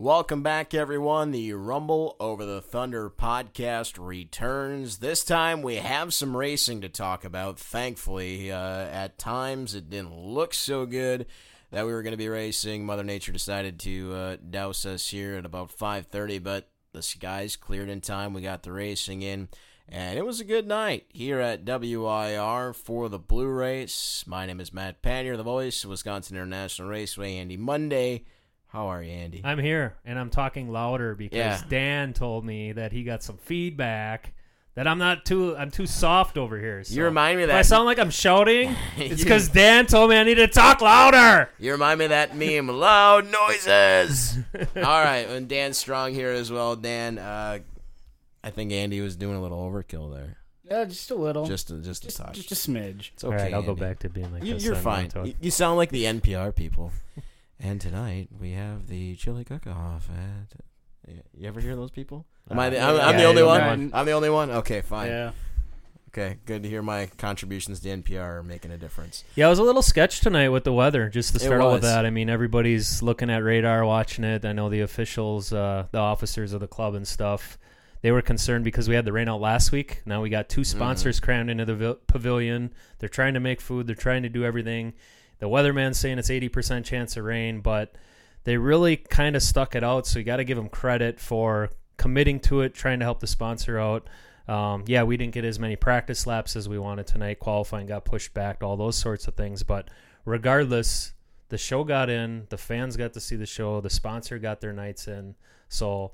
Welcome back, everyone. The Rumble Over the Thunder podcast returns. This time we have some racing to talk about. Thankfully, uh, at times it didn't look so good that we were going to be racing. Mother Nature decided to uh, douse us here at about 5:30, but the skies cleared in time. We got the racing in, and it was a good night here at WIR for the Blue Race. My name is Matt Panier, the voice of Wisconsin International Raceway. Andy Monday. How are you, Andy? I'm here and I'm talking louder because Yeah. Dan told me that he got some feedback that I'm not too I'm too soft over here. So You remind me of if I that. sound like I'm shouting, it's You- because Dan told me I need to talk louder. You remind me of that meme, loud noises. All right, and Dan Strong here as well. Dan, uh, I think Andy was doing a little overkill there. Yeah, just a little. Just, a, just a touch. just a smidge. it's All okay. right, I'll go Andy. back to being like You, this. you're then, fine. Montoya. You, you sound like the NPR people. and tonight we have the chili cook-off. At, you ever hear those people? Am I the, I'm, I'm the Yeah, only one. the one. I'm the only one. Okay, fine. Yeah. Okay, good to hear my contributions to NPR are making a difference. Yeah, it was a little sketch tonight with the weather. Just to start out with that, I mean, everybody's looking at radar, watching it. I know the officials, uh, the officers of the club and stuff, they were concerned because we had the rain out last week. Now we got two Mm-hmm. sponsors crammed into the vil- pavilion. They're trying to make food. They're trying to do everything. The weatherman's saying it's eighty percent chance of rain, but they really kind of stuck it out. So you got to give them credit for committing to it, trying to help the sponsor out. Um, yeah, we didn't get as many practice laps as we wanted tonight. Qualifying got pushed back, all those sorts of things. But regardless, the show got in, the fans got to see the show, the sponsor got their nights in. So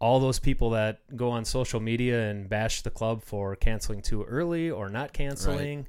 all those people that go on social media and bash the club for canceling too early or not canceling,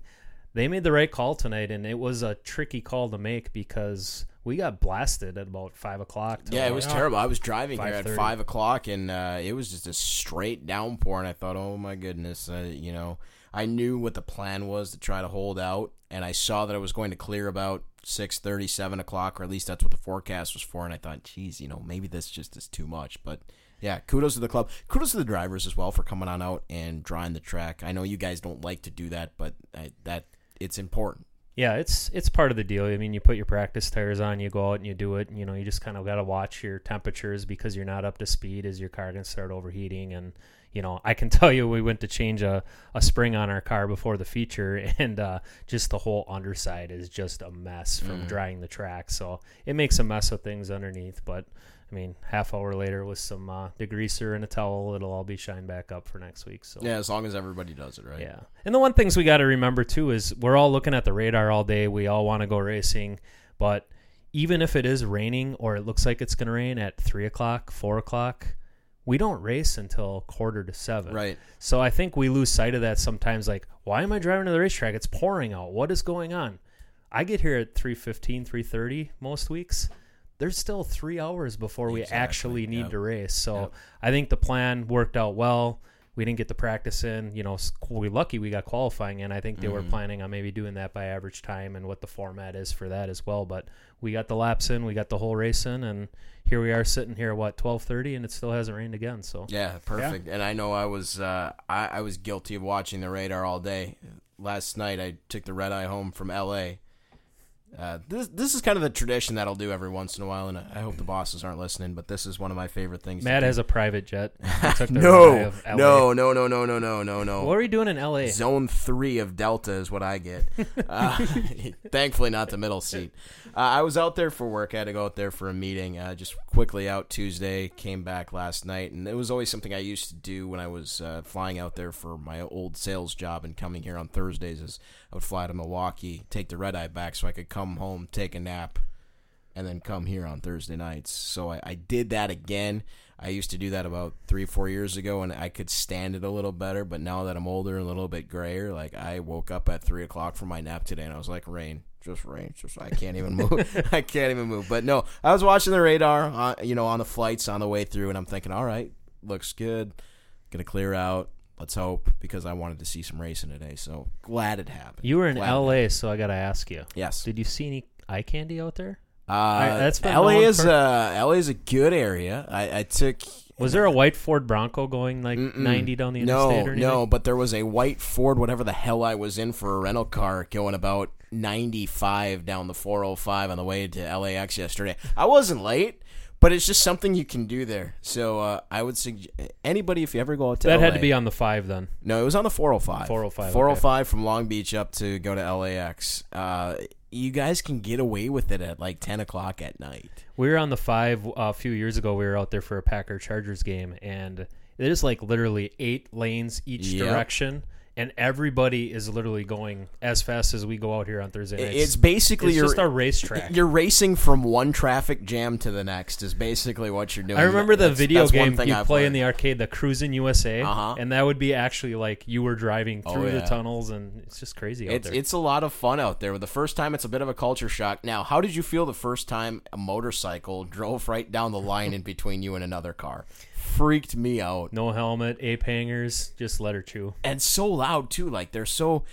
they made the right call tonight, and it was a tricky call to make because we got blasted at about five o'clock. Yeah, it was terrible. I was driving here at five o'clock, and uh, it was just a straight downpour. And I thought, oh my goodness, uh, you know, I knew what the plan was to try to hold out, and I saw that it was going to clear about six thirty, seven o'clock, or at least that's what the forecast was for. And I thought, geez, you know, maybe this just is too much, but. Yeah, kudos to the club. Kudos to the drivers as well for coming on out and drawing the track. I know you guys don't like to do that, but I, that it's important. Yeah, it's it's part of the deal. I mean, you put your practice tires on, you go out and you do it. And, you know, you just kind of got to watch your temperatures because you're not up to speed. Is your car going to start overheating? And you know, I can tell you, we went to change a, a spring on our car before the feature, and uh, just the whole underside is just a mess from drying the track. So it makes a mess of things underneath. But I mean, half hour later with some uh, degreaser and a towel, it'll all be shined back up for next week. So Yeah, as long as everybody does it right. yeah. And the one things we got to remember too is we're all looking at the radar all day. We all want to go racing, but even if it is raining or it looks like it's going to rain at three o'clock, four o'clock, we don't race until quarter to seven. Right. So I think we lose sight of that sometimes. Like, why am I driving to the racetrack? It's pouring out. What is going on? I get here at 3.15, 3.30 most weeks. There's still three hours before we Exactly, actually need yep. to race. So Yep. I think the plan worked out well. We didn't get the practice in. You know, we're lucky we got qualifying in. I think they were Mm-hmm. planning on maybe doing that by average time and what the format is for that as well. But we got the laps in, we got the whole race in, and here we are sitting here what 12:30, and it still hasn't rained again. So Yeah, perfect. And I know I was uh, I, I was guilty of watching the radar all day. Last night I took the red eye home from L.A. Uh, this this is kind of the tradition that I'll do every once in a while, and I hope the bosses aren't listening. But this is one of my favorite things. Matt has a private jet. He took the red eye no, no, no, no, no, no, no, no, no. What are we doing in LA? Zone three of Delta is what I get. Uh, thankfully, not the middle seat. Uh, I was out there for work. I had to go out there for a meeting. Uh, just quickly out Tuesday. Came back last night, and it was always something I used to do when I was uh, flying out there for my old sales job and coming here on Thursdays. Is I would fly to Milwaukee, take the red eye back, so I could come home, take a nap, and then come here on Thursday nights. So I, I did that again. I used to do that about three, four years ago, and I could stand it a little better. But now that I'm older and a little bit grayer, like I woke up at three o'clock for my nap today, and I was like, "Rain, just rain, just I can't even move. I can't even move." But no, I was watching the radar, uh, you know, on the flights on the way through, and I'm thinking, "All right, looks good, gonna clear out." Let's hope because I wanted to see some racing today. So glad it happened. You were in Glad LA, so I got to ask you. Yes. Did you see any eye candy out there? Uh, that's been LA is for- uh, LA is a good area. I, I took Was there a white Ford Bronco going like Mm-mm. 90 down the no, interstate or anything? no, but there was a white Ford, whatever the hell I was in for a rental car, going about 95 down the 405 on the way to LAX yesterday. I wasn't late, but it's just something you can do there. So uh, I would suggest anybody if you ever go out to that LA, had to be on the five then. no, it was on the 405. 405, 405 from Long Beach up to go to LAX. Uh, you guys can get away with it at like 10 o'clock at night. We were on the five uh, a few years ago. We were out there for a Packer Chargers game, and it is like literally eight lanes each Yep. direction, and everybody is literally going as fast as we go out here on Thursday nights. It's basically It's just a racetrack. you're racing from one traffic jam to the next is basically what you're doing. I remember the That's- video that's game you I've play in the arcade, the Cruisin' USA, Uh-huh. and that would be actually like you were driving Oh, through the tunnels, and it's just crazy out It's there. it's a lot of fun out there. The first time, it's a bit of a culture shock. Now, how did you feel the first time a motorcycle drove right down the line in between you and another car? Freaked me out, no helmet, ape hangers, just let her chew. and so loud too. Like they're so.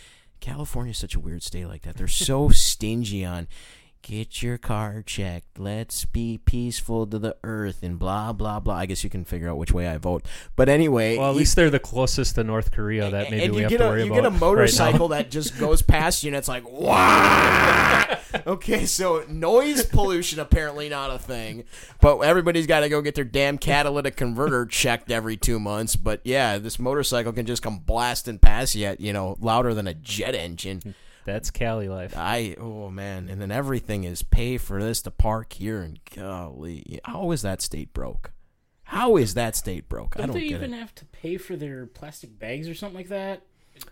California's such a weird state like that. They're so stingy on. Get your car checked. Let's be peaceful to the earth and blah blah blah. I guess you can figure out which way I vote. But anyway, Well, at you- least they're the closest to North Korea that maybe we have to a worry you about. get a right motorcycle that just goes past you and it's like wow. okay, so noise pollution apparently not a thing, but everybody's got to go get their damn catalytic converter checked every two months. But yeah, this motorcycle can just come blasting past you, at, you know, louder than a jet engine. That's Cali life. I oh man, and then everything is pay for this to park here, and golly, how is that state broke? How is that state broke? I Don't don't they get even it. have to pay for their plastic bags or something like that?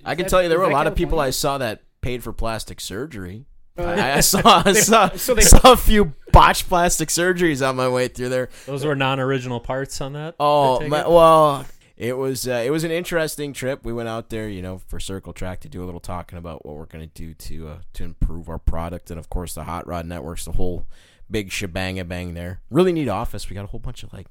I can that- tell you there were a that lot of people I saw that paid for plastic surgery. Uh, I, I saw I saw, so they- saw a few botched plastic surgeries on my way through there. Those were non-original parts on that. Oh, take my, well, it was uh, it was an interesting trip. We went out there, you know, for Circle Track to do a little talking about what we're going to do to uh, to improve our product, and of course the Hot Rod Network's the whole big shebang a bang there. Really neat office. We got a whole bunch of like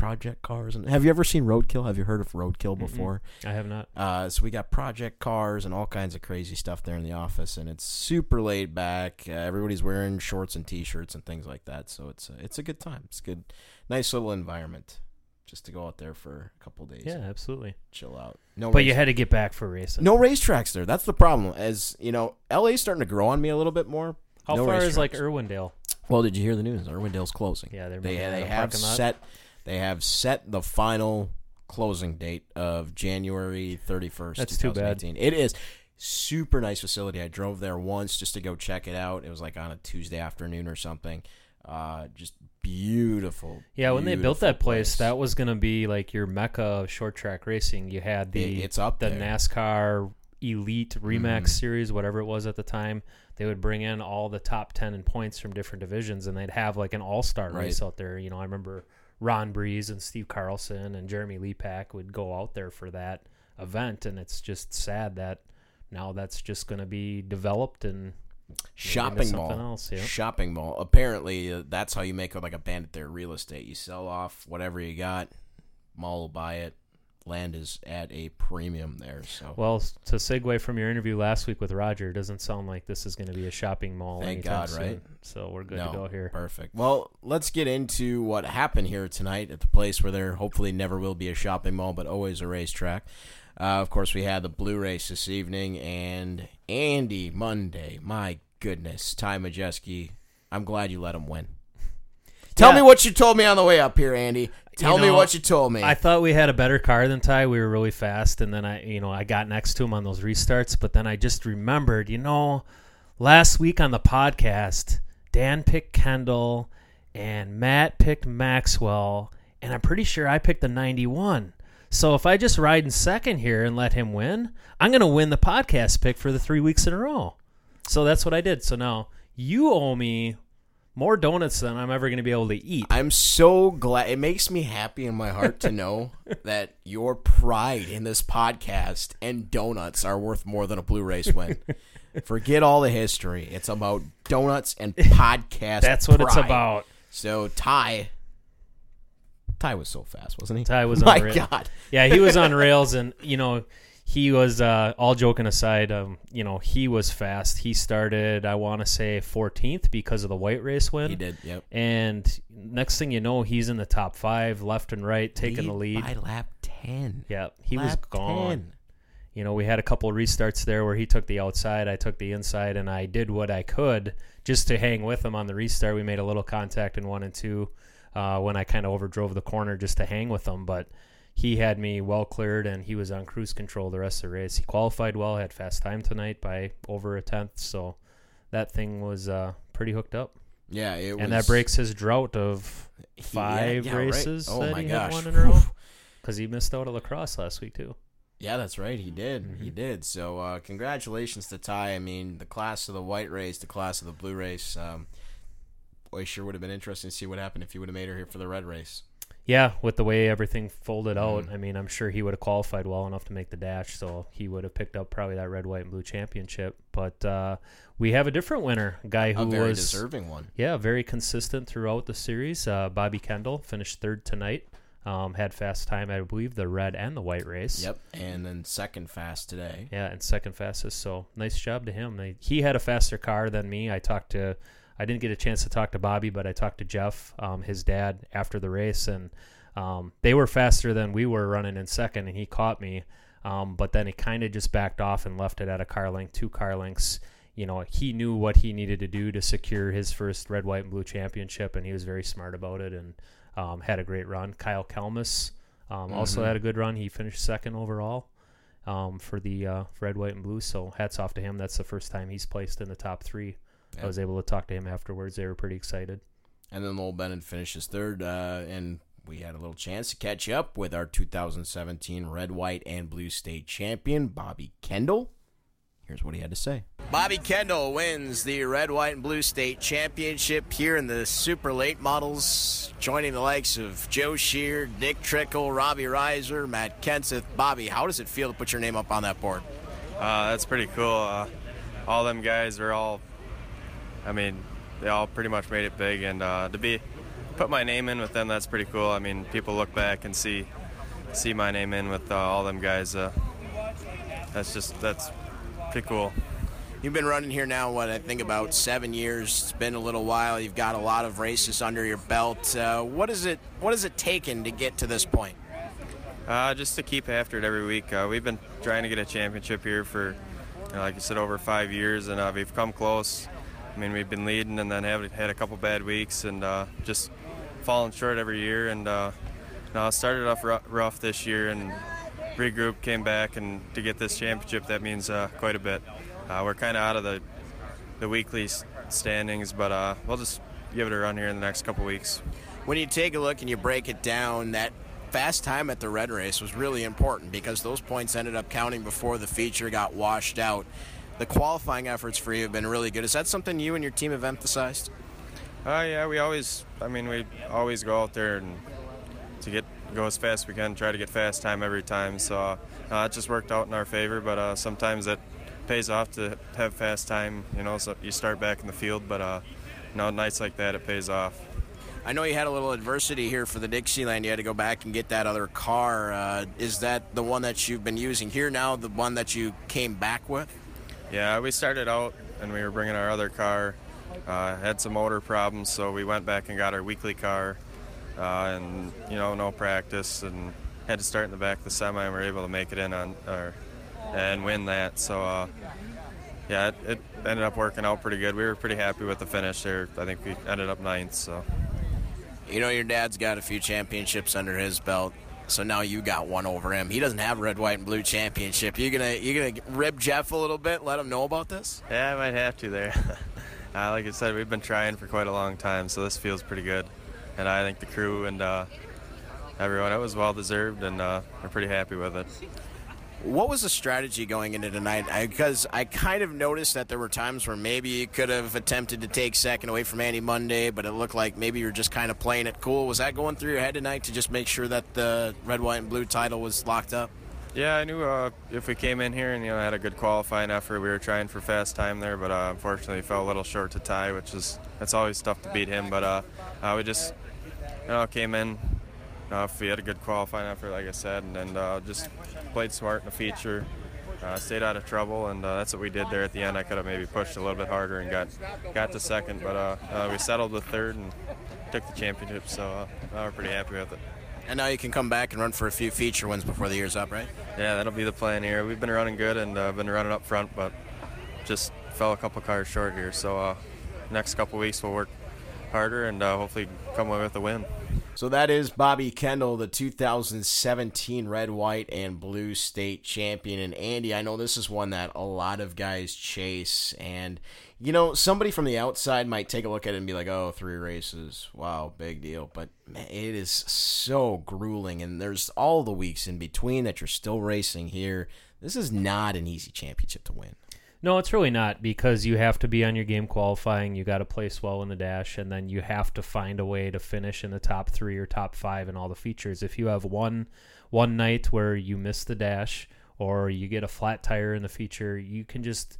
project cars. And have you ever seen Roadkill? Have you heard of Roadkill before? I have not. Uh, so we got project cars and all kinds of crazy stuff there in the office, and it's super laid back. Uh, everybody's wearing shorts and t-shirts and things like that, so it's a, it's a good time. It's good, nice little environment, just to go out there for a couple days, Yeah, absolutely. chill out. No, But you had to get back for racing. no racetracks there. That's the problem. As you know, LA's starting to grow on me a little bit more. How no far is like. Irwindale? Well, did you hear the news? Irwindale's closing. Yeah, they're They they have lot. set they have set the final closing date of January 31st. That's too bad. 2018. It is super nice facility. I drove there once just to go check it out. It was like on a Tuesday afternoon or something. Uh, just beautiful. Yeah, when they built that place, that was gonna be like your mecca of short track racing. You had the It- it's up the there. NASCAR Elite Remax Mhm. series, whatever it was at the time. They would bring in all the top ten in points from different divisions, and they'd have like an all star Right. race out there. You know, I remember Ron Breeze and Steve Carlson and Jeremy Lepak would go out there for that event, and it's just sad that now that's just going to be developed and shopping mall. else, yeah. Shopping mall. Apparently, uh, that's how you make like a bandit there. Real estate. You sell off whatever you got. Mall will buy it. Land is at a premium there. So Well, to segue from your interview last week with Roger, it doesn't sound like this is going to be a shopping mall. Thank God, right? So we're good no, to go here. Perfect. Well, let's get into what happened here tonight at the place where there hopefully never will be a shopping mall, but always a racetrack. Uh, of course, we had the Blue Race this evening, and Andy Monday. My goodness, Ty Majeski. I'm glad you let him win. Tell Yeah. me what you told me on the way up here, Andy. Tell me know, what you told me. I thought we had a better car than Ty. We were really fast, and then I, you know, I got next to him on those restarts. But then I just remembered, you know, last week on the podcast, Dan picked Kendall, and Matt picked Maxwell, and I'm pretty sure I picked the 91. So if I just ride in second here and let him win, I'm going to win the podcast pick for the three weeks in a row. So that's what I did. So now you owe me more donuts than I'm ever going to be able to eat. I'm so glad. It makes me happy in my heart to know that your pride in this podcast and donuts are worth more than a Blue Race win. Forget all the history. It's about donuts and podcast. That's what it's about. So Ty, Ty was so fast, wasn't he? Ty was My on ra- God, Yeah, he was on rails, and you know, he was. Uh, all joking aside, um, you know, he was fast. He started, I want to say, 14th because of the white race win. he did. Yep, And next thing you know, he's in the top five, left and right, taking the lead. by lap ten. Yeah, he was gone. 10. You know, we had a couple restarts there where he took the outside, I took the inside, and I did what I could just to hang with him on the restart. We made a little contact in one and two. Uh, when I kind of overdrove the corner just to hang with him. But he had me well cleared and he was on cruise control the rest of the race. He qualified well, had fast time tonight by over a tenth, so that thing was uh, pretty hooked up. Yeah, it was, and that breaks his drought of five yeah, yeah, right. races Oh that my he gosh. had won in a row because he missed out at La Crosse last week too. Yeah, that's right. He did. He Mhm. did. So, uh, congratulations to Ty. I mean, the class of the white race, the class of the blue race. Um, boy, sure would have been interesting to see what happened if he would have made her here for the red race. Yeah, with the way everything folded out, Mhm. I mean, I'm sure he would have qualified well enough to make the dash, so he would have picked up probably that red, white, and blue championship. But uh, we have a different winner, a guy who A very was deserving one. yeah very consistent throughout the series. Uh, Bobby Kendall finished third tonight. Um, had fast time, I believe, the red and the white race. Yep. And then second fast today. Yeah, and second fastest. So nice job to him. They, he had a faster car than me. I talked to, I didn't get a chance to talk to Bobby, but I talked to Jeff, um, his dad, after the race, and um, they were faster than we were running in second, and he caught me. Um, but then he kind of just backed off and left it at a car length, two car lengths. You know, he knew what he needed to do to secure his first red, white, and blue championship, and he was very smart about it and um, had a great run. Kyle Kelmus um, also Mhm. had a good run. He finished second overall um, for the uh, red, white, and blue. So hats off to him. That's the first time he's placed in the top three. I was able to talk to him afterwards. They were pretty excited. And then Lowell Bennett finishes third. Uh, and we had a little chance to catch up with our 2017 red, white, and blue state champion, Bobby Kendall. Here's what he had to say. Bobby Kendall wins the red, white, and blue state championship here in the super late models, joining the likes of Joe Shear, Dick Trickle, Robbie Reiser, Matt Kenseth. Bobby, how does it feel to put your name up on that board? Uh, that's pretty cool. Uh, all them guys are all, I mean, they all pretty much made it big, and uh, to be put my name in with them, that's pretty cool. I mean, people look back and see see my name in with uh, all them guys. Uh, that's just that's pretty cool. You've been running here now, what I think about seven years. It's been a little while. You've got a lot of races under your belt. Uh, what is it? What has it taken to get to this point? Uh, just to keep after it every week. Uh, we've been trying to get a championship here for, you know, like you said, over five years, and uh, we've come close. I mean, we've been leading and then have had a couple bad weeks and uh, just falling short every year. And uh, no, it started off rough, rough this year and regrouped, came back, and to get this championship, that means uh, quite a bit. Uh, we're kind of out of the the weekly standings, but uh, we'll just give it a run here in the next couple weeks. When you take a look and you break it down, that fast time at the red race was really important because those points ended up counting before the feature got washed out. The qualifying efforts for you have been really good. Is that something you and your team have emphasized? Uh, yeah, we always. I mean, we always go out there and to get go as fast as we can. Try to get fast time every time. So uh, it just worked out in our favor. But uh, sometimes it pays off to have fast time. You know, so you start back in the field. But uh, you know, nights like that, it pays off. I know you had a little adversity here for the Dixieland. You had to go back and get that other car. Uh, is that the one that you've been using here now? The one that you came back with? Yeah, we started out and we were bringing our other car. Uh, had some motor problems, so we went back and got our weekly car, uh, and you know, no practice, and had to start in the back of the semi, and we were able to make it in on, or, and win that. So, uh, yeah, it, it ended up working out pretty good. We were pretty happy with the finish there. I think we ended up ninth. So, You know, your dad's got a few championships under his belt, so now you got one over him. He doesn't have red, white, and blue championship. You gonna you gonna rib Jeff a little bit? Let him know about this. yeah, I might have to there. uh, like I said, we've been trying for quite a long time, so this feels pretty good. And I think the crew and uh, everyone, it was well deserved, and uh, we're pretty happy with it. What was the strategy going into tonight? Because I, kind of noticed that there were times where maybe you could have attempted to take second away from Andy Monday, but it looked like maybe you were just kind of playing it cool. Was that going through your head tonight to just make sure that the red, white, and blue title was locked up? Yeah, I knew uh, if we came in here and you know had a good qualifying effort, we were trying for fast time there, but uh, unfortunately fell a little short to Ty, which is that's always tough to beat him. But uh, uh, we just you know came in. Uh, if we had a good qualifying effort, like I said, and then uh, just played smart in the feature, uh, stayed out of trouble, and uh, that's what we did there at the end. I could have maybe pushed a little bit harder and got got to second, but uh, uh, we settled with third and took the championship, so uh, we're pretty happy with it. And now you can come back and run for a few feature wins before the year's up, right? Yeah, that'll be the plan here. We've been running good and uh, been running up front, but just fell a couple cars short here. So uh, next couple weeks we'll work harder and uh, hopefully come away with a win. So that is Bobby Kendall, the 2017 red, white, and blue state champion. And Andy, I know this is one that a lot of guys chase. And, you know, somebody from the outside might take a look at it and be like, oh, three races. Wow, big deal. But man, it is so grueling. And there's all the weeks in between that you're still racing here. This is not an easy championship to win. No, it's really not because you have to be on your game qualifying. You got to place well in the dash, and then you have to find a way to finish in the top three or top five in all the features. If you have one one night where you miss the dash or you get a flat tire in the feature, you can just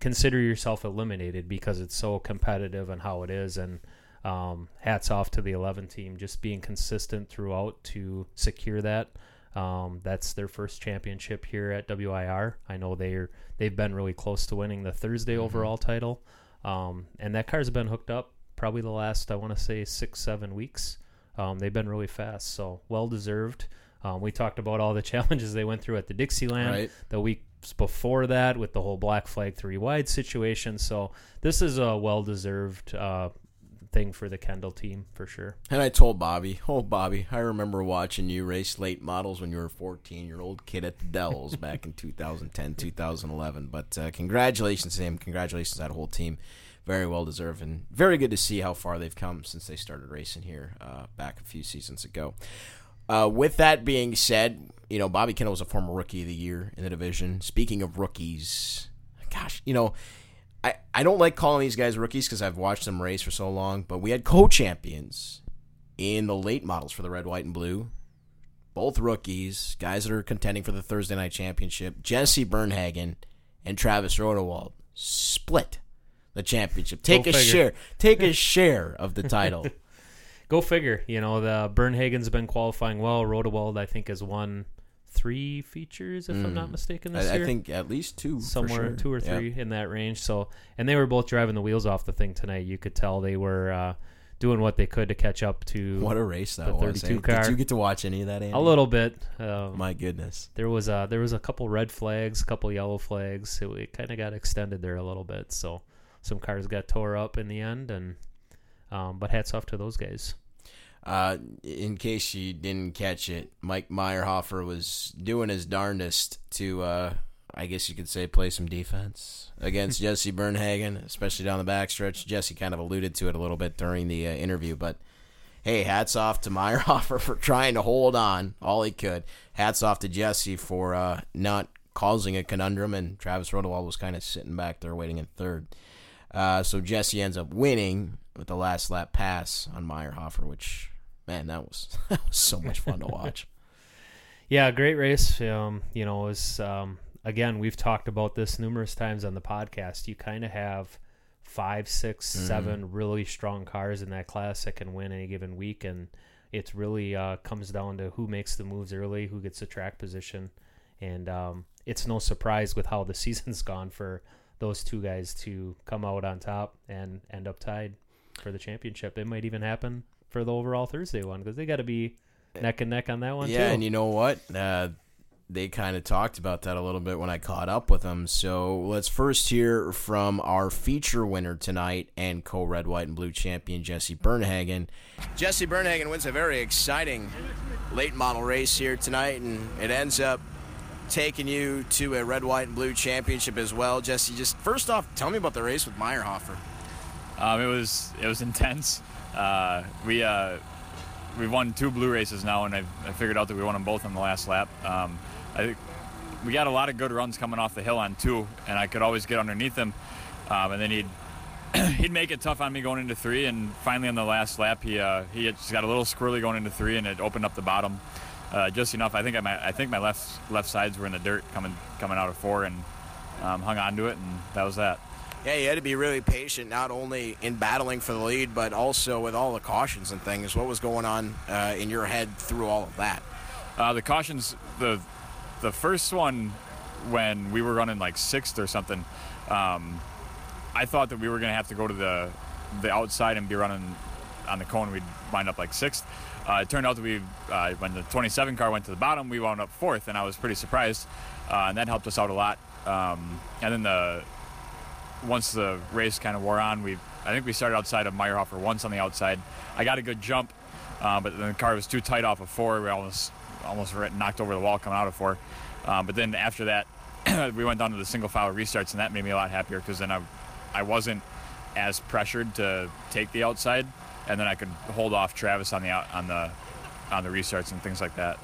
consider yourself eliminated because it's so competitive and how it is. And um, hats off to the 11 team just being consistent throughout to secure that. Um, that's their first championship here at WIR. I know they're they've been really close to winning the Thursday Mm-hmm. overall title, um, and that car's been hooked up probably the last I want to say six seven weeks. Um, they've been really fast, so well deserved. Um, we talked about all the challenges they went through at the Dixieland Right. the weeks before that with the whole black flag three wide situation. So this is a well deserved uh, thing for the Kendall team for sure. And I told Bobby, oh Bobby, I remember watching you race late models when you were a 14 year old kid at the Dells back in 2010, 2011. But uh, congratulations to him. Congratulations to that whole team. Very well deserved and very good to see how far they've come since they started racing here uh, back a few seasons ago. Uh, with that being said, you know, Bobby Kendall was a former rookie of the year in the division. Speaking of rookies, gosh, you know, I, I don't like calling these guys rookies because I've watched them race for so long, but we had co champions in the late models for the red, white, and blue. Both rookies, guys that are contending for the Thursday night championship. Jesse Bernhagen and Travis Rodewald split the championship. Take Go a figure. share. Take a share of the title. Go figure. You know, the Bernhagen's been qualifying well. Rodewald, I think, has won three features, if I'm not mistaken, this Mm. I, year. I think at least two. somewhere sure. two or Yeah. three in that range. So, and they were both driving the wheels off the thing tonight. You could tell they were uh, doing what they could to catch up to What a race that The 32 eh? car. Did you get to watch any of that, Andy? a little bit. Um, My goodness. there was a there was a couple red flags, a couple yellow flags. It, it kind of got extended there a little bit. So some cars got tore up in the end, and um, but hats off to those guys. Uh, in case you didn't catch it, Mike Meyerhofer was doing his darndest to, uh, I guess you could say, play some defense against Jesse Bernhagen, especially down the backstretch. Jesse kind of alluded to it a little bit during the uh, interview, but hey, hats off to Meyerhofer for trying to hold on all he could. Hats off to Jesse for uh, not causing a conundrum, and Travis Rodewald was kind of sitting back there waiting in third. Uh, so Jesse ends up winning with the last lap pass on Meyerhofer, which man, that was that was so much fun to watch. Yeah, great race. Um, you know, it was um, again we've talked about this numerous times on the podcast. You kind of have five, six, seven really strong cars in that class that can win any given week, and it really uh, comes down to who makes the moves early, who gets the track position, and um, it's no surprise with how the season's gone for those two guys to come out on top and end up tied for the championship. It might even happen for the overall Thursday one because they got to be neck and neck on that one yeah, too. and you know what? Uh, they kind of talked about that a little bit when I caught up with them. So let's first hear from our feature winner tonight and co red, white, and blue champion Jesse Bernhagen. Jesse Bernhagen wins a very exciting late model race here tonight, and it ends up taking you to a red, white, and blue championship as well. Jesse, just first off, tell me about the race with Meyerhofer. Um, it was it was intense. Uh, we uh, we won two blue races now, and I, I figured out that we won them both on the last lap. Um, I we got a lot of good runs coming off the hill on two, and I could always get underneath him. Um, and then he'd he'd make it tough on me going into three, and finally on the last lap, he uh, he just got a little squirrely going into three, and it opened up the bottom uh, just enough. I think I might, I think my left left sides were in the dirt coming coming out of four, and um, hung on to it, and that was that. Yeah, you had to be really patient, not only in battling for the lead, but also with all the cautions and things. What was going on uh, in your head through all of that? Uh, the cautions, the the first one when we were running like sixth or something, um, I thought that we were gonna have to go to the the outside and be running on the cone. We'd wind up like sixth. Uh, it turned out that we, uh, when the 27 car went to the bottom, we wound up fourth, and I was pretty surprised, uh, and that helped us out a lot. Um, and then the once the race kind of wore on, we I think we started outside of Meyerhofer once on the outside. I got a good jump, uh, but then the car was too tight off of four. We almost almost knocked over the wall coming out of four. Um, but then after that, we went down to the single file restarts, and that made me a lot happier because then I, I wasn't as pressured to take the outside, and then I could hold off Travis on the on the on the restarts and things like that.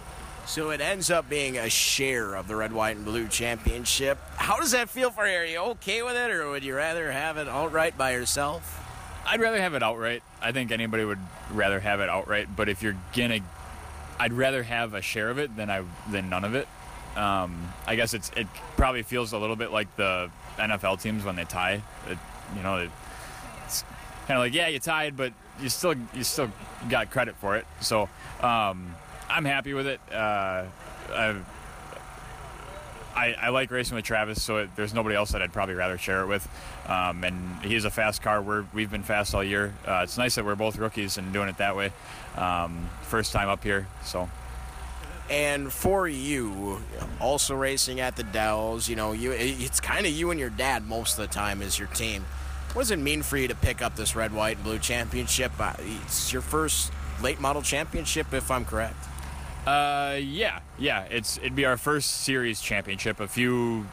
So it ends up being a share of the red, white, and blue championship. How does that feel for you? Are you okay with it, or would you rather have it outright by yourself? I'd rather have it outright. I think anybody would rather have it outright. But if you're gonna, I'd rather have a share of it than I than none of it. Um, I guess it's it probably feels a little bit like the NFL teams when they tie. It, you know, it's kind of like yeah, you tied, but you still you still got credit for it. So um, I'm happy with it. Uh, I, I, like racing with Travis, so it, there's nobody else that I'd probably rather share it with. Um, and he's a fast car. We're, we've been fast all year. Uh, it's nice that we're both rookies and doing it that way. Um, first time up here, so. And for you, also racing at the Dells, you know, you it's kind of you and your dad most of the time as your team. What does it mean for you to pick up this red, white, and blue championship? Uh, it's your first late model championship, if I'm correct. Uh, yeah, yeah. It's it'd be our first series championship. A few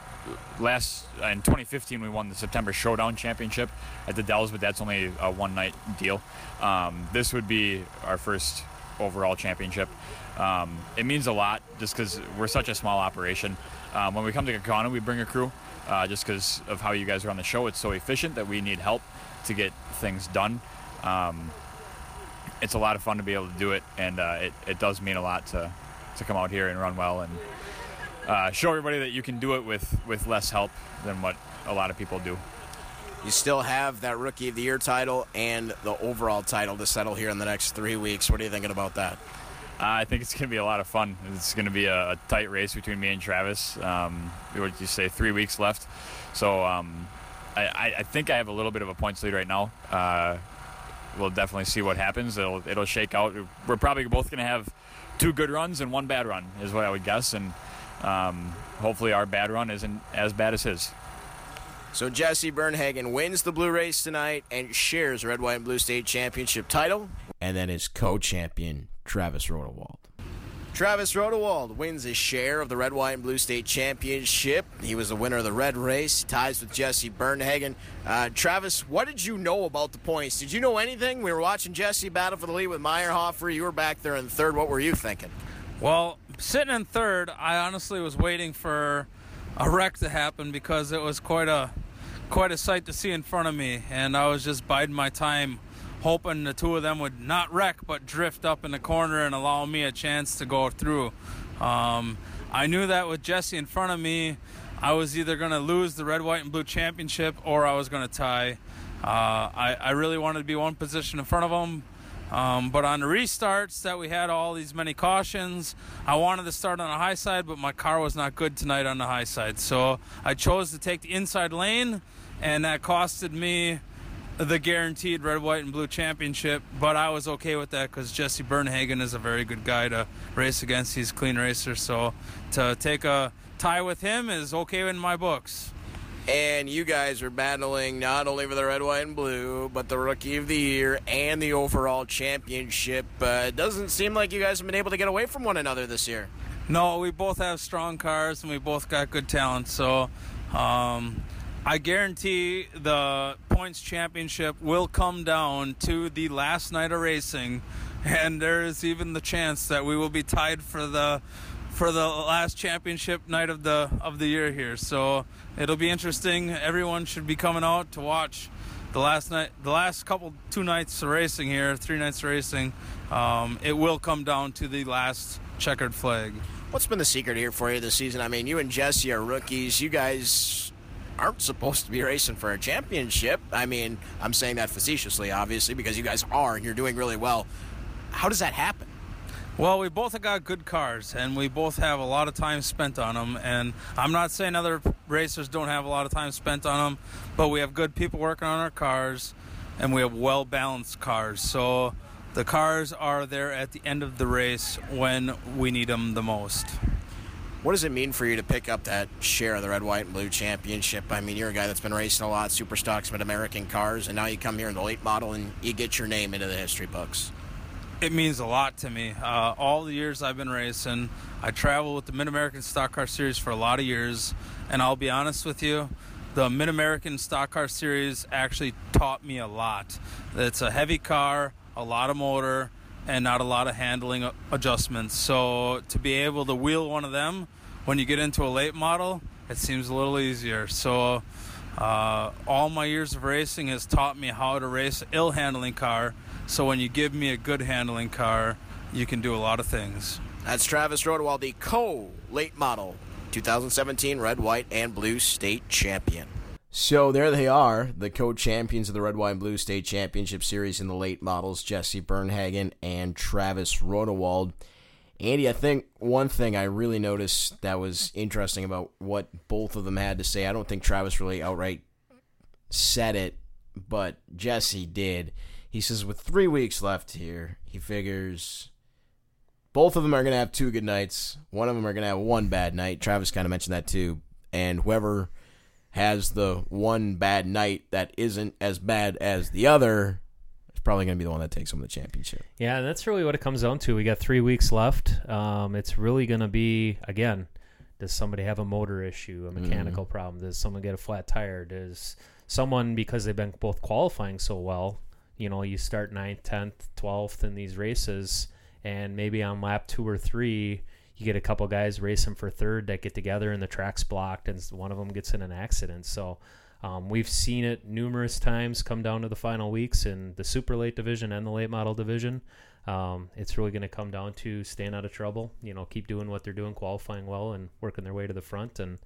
last in 2015 we won the September Showdown Championship at the Dells, but that's only a one night deal. Um, this would be our first overall championship. Um, it means a lot just because we're such a small operation. Um, when we come to Kaukauna, we bring a crew uh, just because of how you guys are on the show. It's so efficient that we need help to get things done. Um, it's a lot of fun to be able to do it, and uh, it, it does mean a lot to, to come out here and run well and uh, show everybody that you can do it with, with less help than what a lot of people do. You still have that Rookie of the Year title and the overall title to settle here in the next three weeks. What are you thinking about that? Uh, I think it's going to be a lot of fun. It's going to be a, a, tight race between me and Travis. Um, what did you say? Three weeks left. So um, I, I, think I have a little bit of a points lead right now. Uh, we'll definitely see what happens. It'll it'll shake out. We're probably both going to have two good runs and one bad run, is what I would guess, and um, hopefully our bad run isn't as bad as his. So Jesse Bernhagen wins the blue race tonight and shares red, white, and blue state championship title, and then his co-champion Travis Rodewald. Travis Rodewald wins his share of the Red, White, and Blue State Championship. He was the winner of the Red Race, ties with Jesse Bernhagen. Uh, Travis, what did you know about the points? Did you know anything? We were watching Jesse battle for the lead with Meyerhofer. You were back there in third. What were you thinking? Well, sitting in third, I honestly was waiting for a wreck to happen because it was quite a quite a sight to see in front of me, and I was just biding my time hoping the two of them would not wreck but drift up in the corner and allow me a chance to go through. Um, I knew that with Jesse in front of me, I was either going to lose the red, white, and blue championship or I was going to tie. Uh, I, I, really wanted to be one position in front of him. Um, but on the restarts that we had all these many cautions, I wanted to start on the high side, but my car was not good tonight on the high side. So I chose to take the inside lane, and that costed me the guaranteed red, white, and blue championship, but I was okay with that because Jesse Bernhagen is a very good guy to race against. He's a clean racer, so to take a tie with him is okay in my books. And you guys are battling not only for the red, white, and blue, but the rookie of the year and the overall championship. Uh, it doesn't seem like you guys have been able to get away from one another this year. No, we both have strong cars and we both got good talent, so. Um, I guarantee the points championship will come down to the last night of racing, and there is even the chance that we will be tied for the for the last championship night of the of the year here. So it'll be interesting. Everyone should be coming out to watch the last night, the last couple two nights of racing here, three nights of racing. Um, it will come down to the last checkered flag. What's been the secret here for you this season? I mean, you and Jesse are rookies. You guys aren't supposed to be racing for a championship. I mean, I'm saying that facetiously, obviously, because you guys are and you're doing really well. How does that happen? Well, we both have got good cars, and we both have a lot of time spent on them. And I'm not saying other racers don't have a lot of time spent on them, but we have good people working on our cars, and we have well balanced cars. So the cars are there at the end of the race when we need them the most. What does it mean for you to pick up that share of the red, white, and blue championship? I mean, you're a guy that's been racing a lot, super stocks, but American cars, and now you come here in the late model and you get your name into the history books. it means a lot to me. Uh, all the years I've been racing, I traveled with the Mid American Stock Car Series for a lot of years, and I'll be honest with you, the Mid American Stock Car Series actually taught me a lot. It's a heavy car, a lot of motor, and not a lot of handling adjustments. So to be able to wheel one of them when you get into a late model, it seems a little easier. So uh, all my years of racing has taught me how to race an ill handling car. So when you give me a good handling car, you can do a lot of things. That's Travis Rodewald, the co late model 2017 red, white, and blue state champion. So there they are, the co-champions of the Red, White, and Blue State Championship Series in the late models, Jesse Bernhagen and Travis Rodewald. Andy, I think one thing I really noticed that was interesting about what both of them had to say, I don't think Travis really outright said it, but Jesse did. He says with three weeks left here, he figures both of them are going to have two good nights. One of them are going to have one bad night. Travis kind of mentioned that too. And whoever has the one bad night that isn't as bad as the other is probably going to be the one that takes home the championship. Yeah, that's really what it comes down to. We got three weeks left. Um, it's really going to be again. Does somebody have a motor issue, a mechanical mm-hmm. problem? Does someone get a flat tire? Does someone because they've been both qualifying so well? You know, you start ninth, tenth, twelfth in these races, and maybe on lap two or three, you get a couple guys racing for third that get together and the track's blocked and one of them gets in an accident. So um, we've seen it numerous times come down to the final weeks in the super late division and the late model division. Um, it's really going to come down to staying out of trouble. You know, keep doing what they're doing, qualifying well, and working their way to the front. And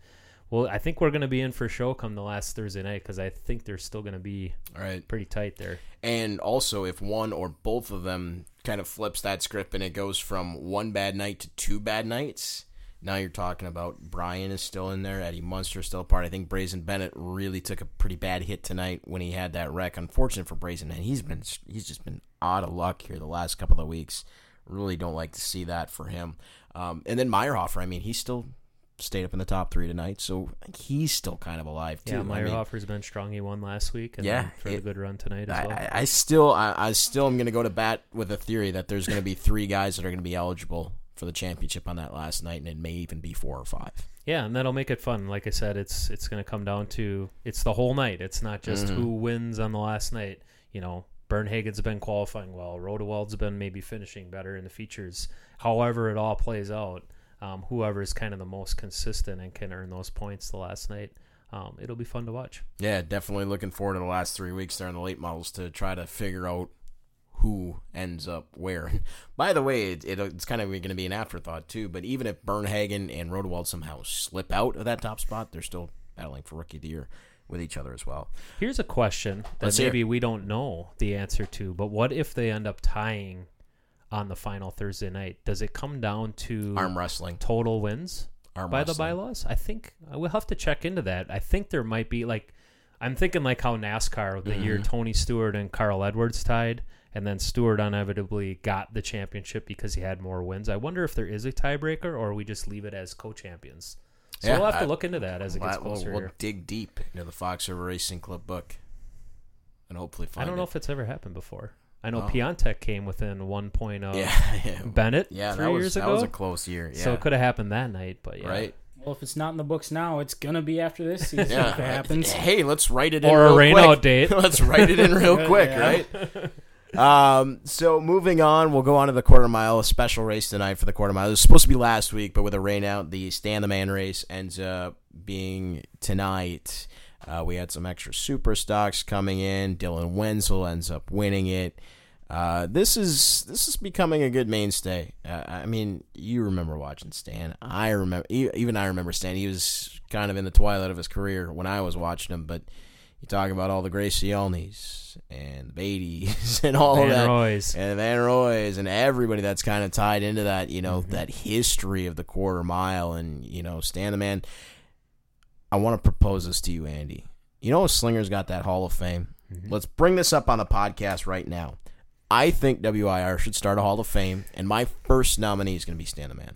well, I think we're going to be in for show come the last Thursday night because I think they're still going to be all right, pretty tight there. And also, if one or both of them kind of flips that script and it goes from one bad night to two bad nights, now you're talking about Brian is still in there, Eddie Munster still part. I think Brazen Bennett really took a pretty bad hit tonight when he had that wreck. Unfortunate for Brazen, and he's been he's just been out of luck here the last couple of weeks. Really don't like to see that for him. Um, and then Meyerhofer, I mean, he's still stayed up in the top three tonight, so he's still kind of alive too. Yeah, Meyerhofer's I mean, been strong. He won last week, and yeah, for a good run tonight as I, well. I, I still, I, I still am going to go to bat with a theory that there's going to be three guys that are going to be eligible for the championship on that last night, and it may even be four or five. Yeah, and that'll make it fun. Like I said, it's it's going to come down to it's the whole night. It's not just mm-hmm. who wins on the last night. You know, Bernhagen's been qualifying well. Rodewald's been maybe finishing better in the features. However, it all plays out um, whoever is kind of the most consistent and can earn those points the last night. Um, it'll be fun to watch. Yeah, definitely looking forward to the last three weeks there in the late models to try to figure out who ends up where. By the way, it, it, it's kind of going to be an afterthought too. But even if Bernhagen and Rodewald somehow slip out of that top spot, they're still battling for rookie of the year with each other as well. Here's a question that Let's maybe we don't know the answer to, but what if they end up tying on the final Thursday night. Does it come down to arm wrestling total wins arm by wrestling. the bylaws? I think we'll have to check into that. I think there might be like I'm thinking like how NASCAR the mm-hmm. year Tony Stewart and Carl Edwards tied, and then Stewart inevitably got the championship because he had more wins. I wonder if there is a tiebreaker or we just leave it as co-champions. So yeah, we'll have to look into that as it gets closer. We'll, we'll dig deep into the Fox River Racing Club book, and hopefully find. I don't know it. if it's ever happened before. I know oh. Piontek came within one point of yeah, yeah. Bennett yeah, three that was, years ago. That was a close year. Yeah. So it could have happened that night, but yeah. Right. Well, if it's not in the books now, it's gonna be after this season yeah. if it happens. Hey, let's write it in or a rainout date. let's write it in real quick, right? Um, so moving on, we'll go on to the quarter mile. A special race tonight for the quarter mile. It was supposed to be last week, but with a rain out, the stand the man race ends up being tonight. Uh, we had some extra super stocks coming in. Dylan Wenzel ends up winning it. Uh, this is this is becoming a good mainstay. Uh, I mean, you remember watching Stan. I remember even I remember Stan. He was kind of in the twilight of his career when I was watching him. But you talk about all the Gracionis and the Beatties and all Van that, Roys. and Van Roys and everybody that's kind of tied into that. You know mm-hmm. that history of the quarter mile and you know Stan the man. I want to propose this to you, Andy. You know, Slinger's got that Hall of Fame. Mm-hmm. Let's bring this up on the podcast right now. I think WIR should start a Hall of Fame, and my first nominee is going to be Stan the Man.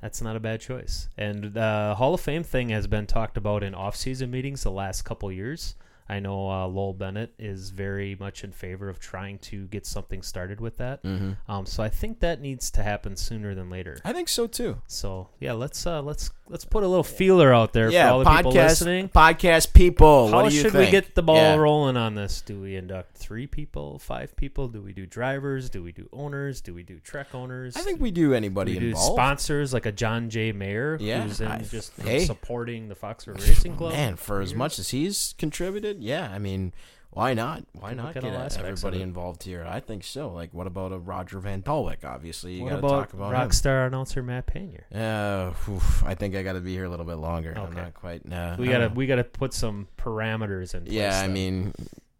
That's not a bad choice. And the Hall of Fame thing has been talked about in off-season meetings the last couple years. I know uh, Lowell Bennett is very much in favor of trying to get something started with that. Mm-hmm. Um, so I think that needs to happen sooner than later. I think so too. So yeah, let's uh, let's let's put a little feeler out there yeah, for all the podcast people listening. podcast people. How do should think? we get the ball Yeah. rolling on this? Do we induct three people, five people? Do we do drivers? Do we do owners? Do we do Trek owners? I think we do do anybody do involved. sponsors like a John J. Mayer Yeah, who's in I- just hey. supporting the Fox River Racing Club. Man, for as years. much as he's contributed, yeah, I mean, why not? Why not get all aspects of everybody involved here? I think so. Like, what about a Roger Van Dalwick? Obviously, you got to talk about rock him. star announcer Matt Pena? Uh, oof, I think I got to be here a little bit longer. I'm not quite. Uh, We gotta we gotta put some parameters in. Place Yeah, I mean,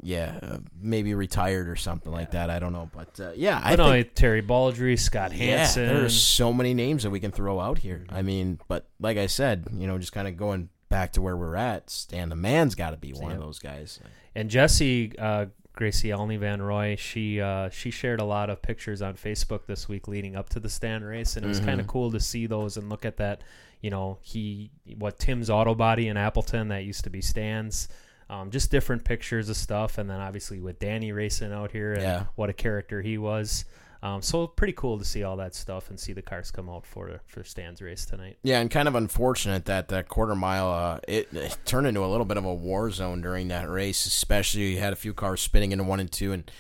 yeah, uh, maybe retired or something like that. I don't know, but uh, yeah, I But no, think Terry Baldry, Scott Hansen. Yeah, there's so many names that we can throw out here. I mean, but like I said, you know, just kind of going back to where we're at, Stan the man's got to be one of those guys. And Jesse, uh, Gracie Alney Van Roy, she uh, she shared a lot of pictures on Facebook this week leading up to the Stan race, and it was kind of cool to see those and look at that. You know, he what Tim's Auto Body in Appleton that used to be Stan's. Um, just different pictures of stuff, and then obviously with Danny racing out here, and Yeah. what a character he was. Um, so pretty cool to see all that stuff and see the cars come out for for Stan's race tonight. Yeah, and kind of unfortunate that that quarter mile uh, it, it turned into a little bit of a war zone during that race. Especially, you had a few cars spinning into one and two, and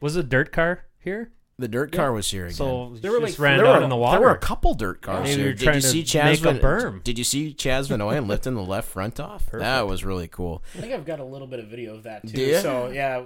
Was a dirt car here? the dirt car was here again. So There were, just like, ran there down were, in the water. There were a couple dirt cars Maybe here. you're Did trying you to see Chaz Van, berm. Did you see Chaz Vanoyan lifting the left front off? That was really cool. I think I've got a little bit of video of that too. Do? So yeah,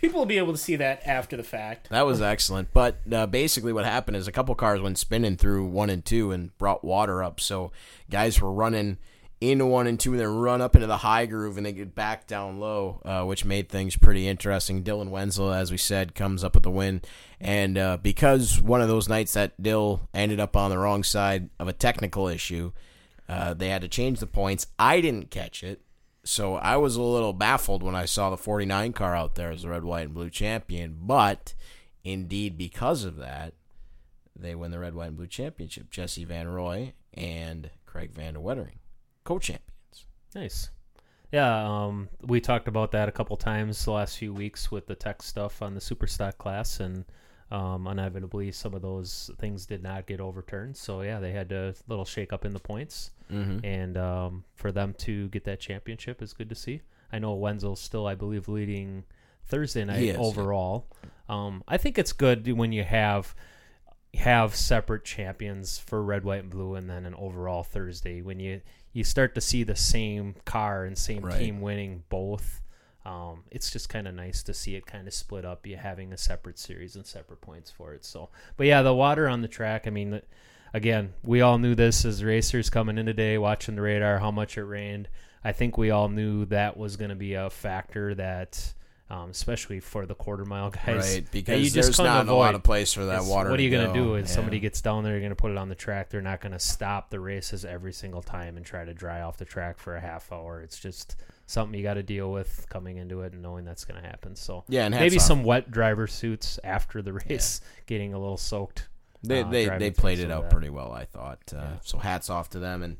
people will be able to see that after the fact. That was excellent. But uh, basically, what happened is a couple cars went spinning through one and two and brought water up. So guys were running into one and two and then run up into the high groove and they get back down low, uh, which made things pretty interesting. Dylan Wenzel, as we said, comes up with the win. And uh, because one of those nights that Dill ended up on the wrong side of a technical issue, uh, they had to change the points. I didn't catch it. So I was a little baffled when I saw the 49 car out there as the red, white, and blue champion. But indeed, because of that, they win the red, white, and blue championship. Jesse Van Roy and Craig Van der Wettering, co-champions. Nice. Yeah, um, we talked about that a couple times the last few weeks with the tech stuff on the Superstock class, and um, inevitably some of those things did not get overturned. So yeah, they had a little shake up in the points, Mm-hmm. and um, for them to get that championship is good to see. I know Wenzel's still, I believe, leading Thursday night yeah. overall. Um, I think it's good when you have have separate champions for red, white, and blue, and then an overall Thursday. When you you start to see the same car and same Right. team winning both, um, it's just kind of nice to see it kind of split up. You having a separate series and separate points for it. So, but yeah, the water on the track. I mean, again, we all knew this as racers coming in today, watching the radar, how much it rained. I think we all knew that was going to be a factor that. Um, especially for the quarter mile guys, Right, because you there's not a lot of place for that It's- water. What are you going to do? If Yeah. somebody gets down there, you're going to put it on the track. They're not going to stop the races every single time and try to dry off the track for a half hour. It's just something you got to deal with coming into it and knowing that's going to happen. So Yeah, and maybe off. some wet driver suits after the race, getting a little soaked. They uh, they, they played it out that. pretty well, I thought. Uh, So hats off to them, and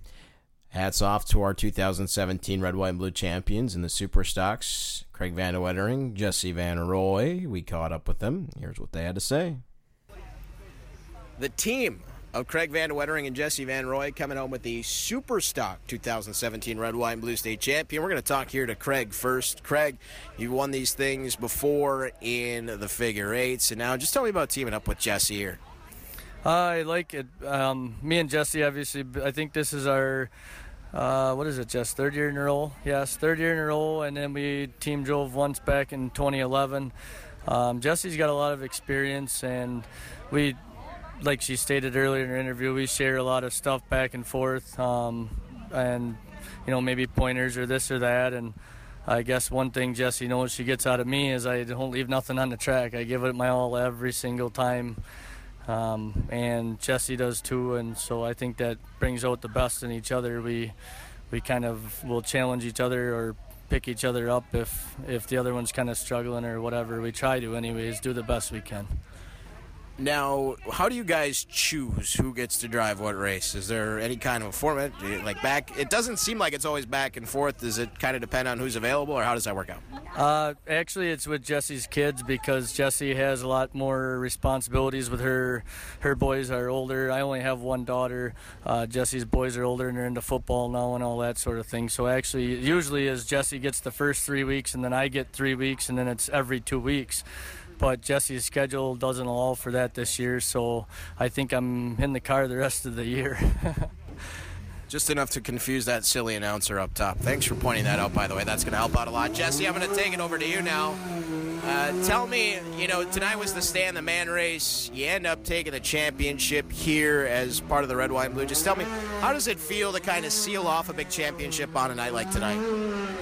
hats off to our 2017 Red, White, and Blue champions in the Super Stocks, Craig Van der Wettering, Jesse Van Roy. We caught up with them. Here's what they had to say. The team of Craig Van Wettering and Jesse Van Roy coming home with the Super Stock 2017 Red, White, and Blue State Champion. We're going to talk here to Craig first. Craig, you've won these things before in the figure eights, and now just tell me about teaming up with Jesse here. I like it. Um, me and Jesse, obviously, I think this is our, uh, what is it, Jess? Third year in a row? Yes, third year in a row. And then we team drove once back in 2011. Um, Jesse's got a lot of experience, and we, like she stated earlier in her interview, we share a lot of stuff back and forth, um, and you know maybe pointers or this or that. And I guess one thing Jesse knows she gets out of me is I don't leave nothing on the track. I give it my all every single time um, and Jesse does too. And so I think that brings out the best in each other. We we kind of will challenge each other or pick each other up if if the other one's kind of struggling or whatever. We try to, anyways, do the best we can. Now, how do you guys choose who gets to drive what race? Is there any kind of a format? Like back, it doesn't seem like it's always back and forth. Does it kind of depend on who's available, or how does that work out? Uh, actually, it's with Jesse's kids because Jesse has a lot more responsibilities with her. Her boys are older. I only have one daughter. Uh, Jesse's boys are older and they're into football now and all that sort of thing. So actually, usually is Jesse gets the first three weeks and then I get three weeks and then it's every two weeks but Jesse's schedule doesn't allow for that this year, so I think I'm in the car the rest of the year. Just enough to confuse that silly announcer up top. Thanks for pointing that out, by the way. That's going to help out a lot. Jesse, I'm going to take it over to you now. Uh, tell me, you know, tonight was the Stan the Man race. You end up taking the championship here as part of the Red, White, and Blue. Just tell me, how does it feel to kind of seal off a big championship on a night like tonight?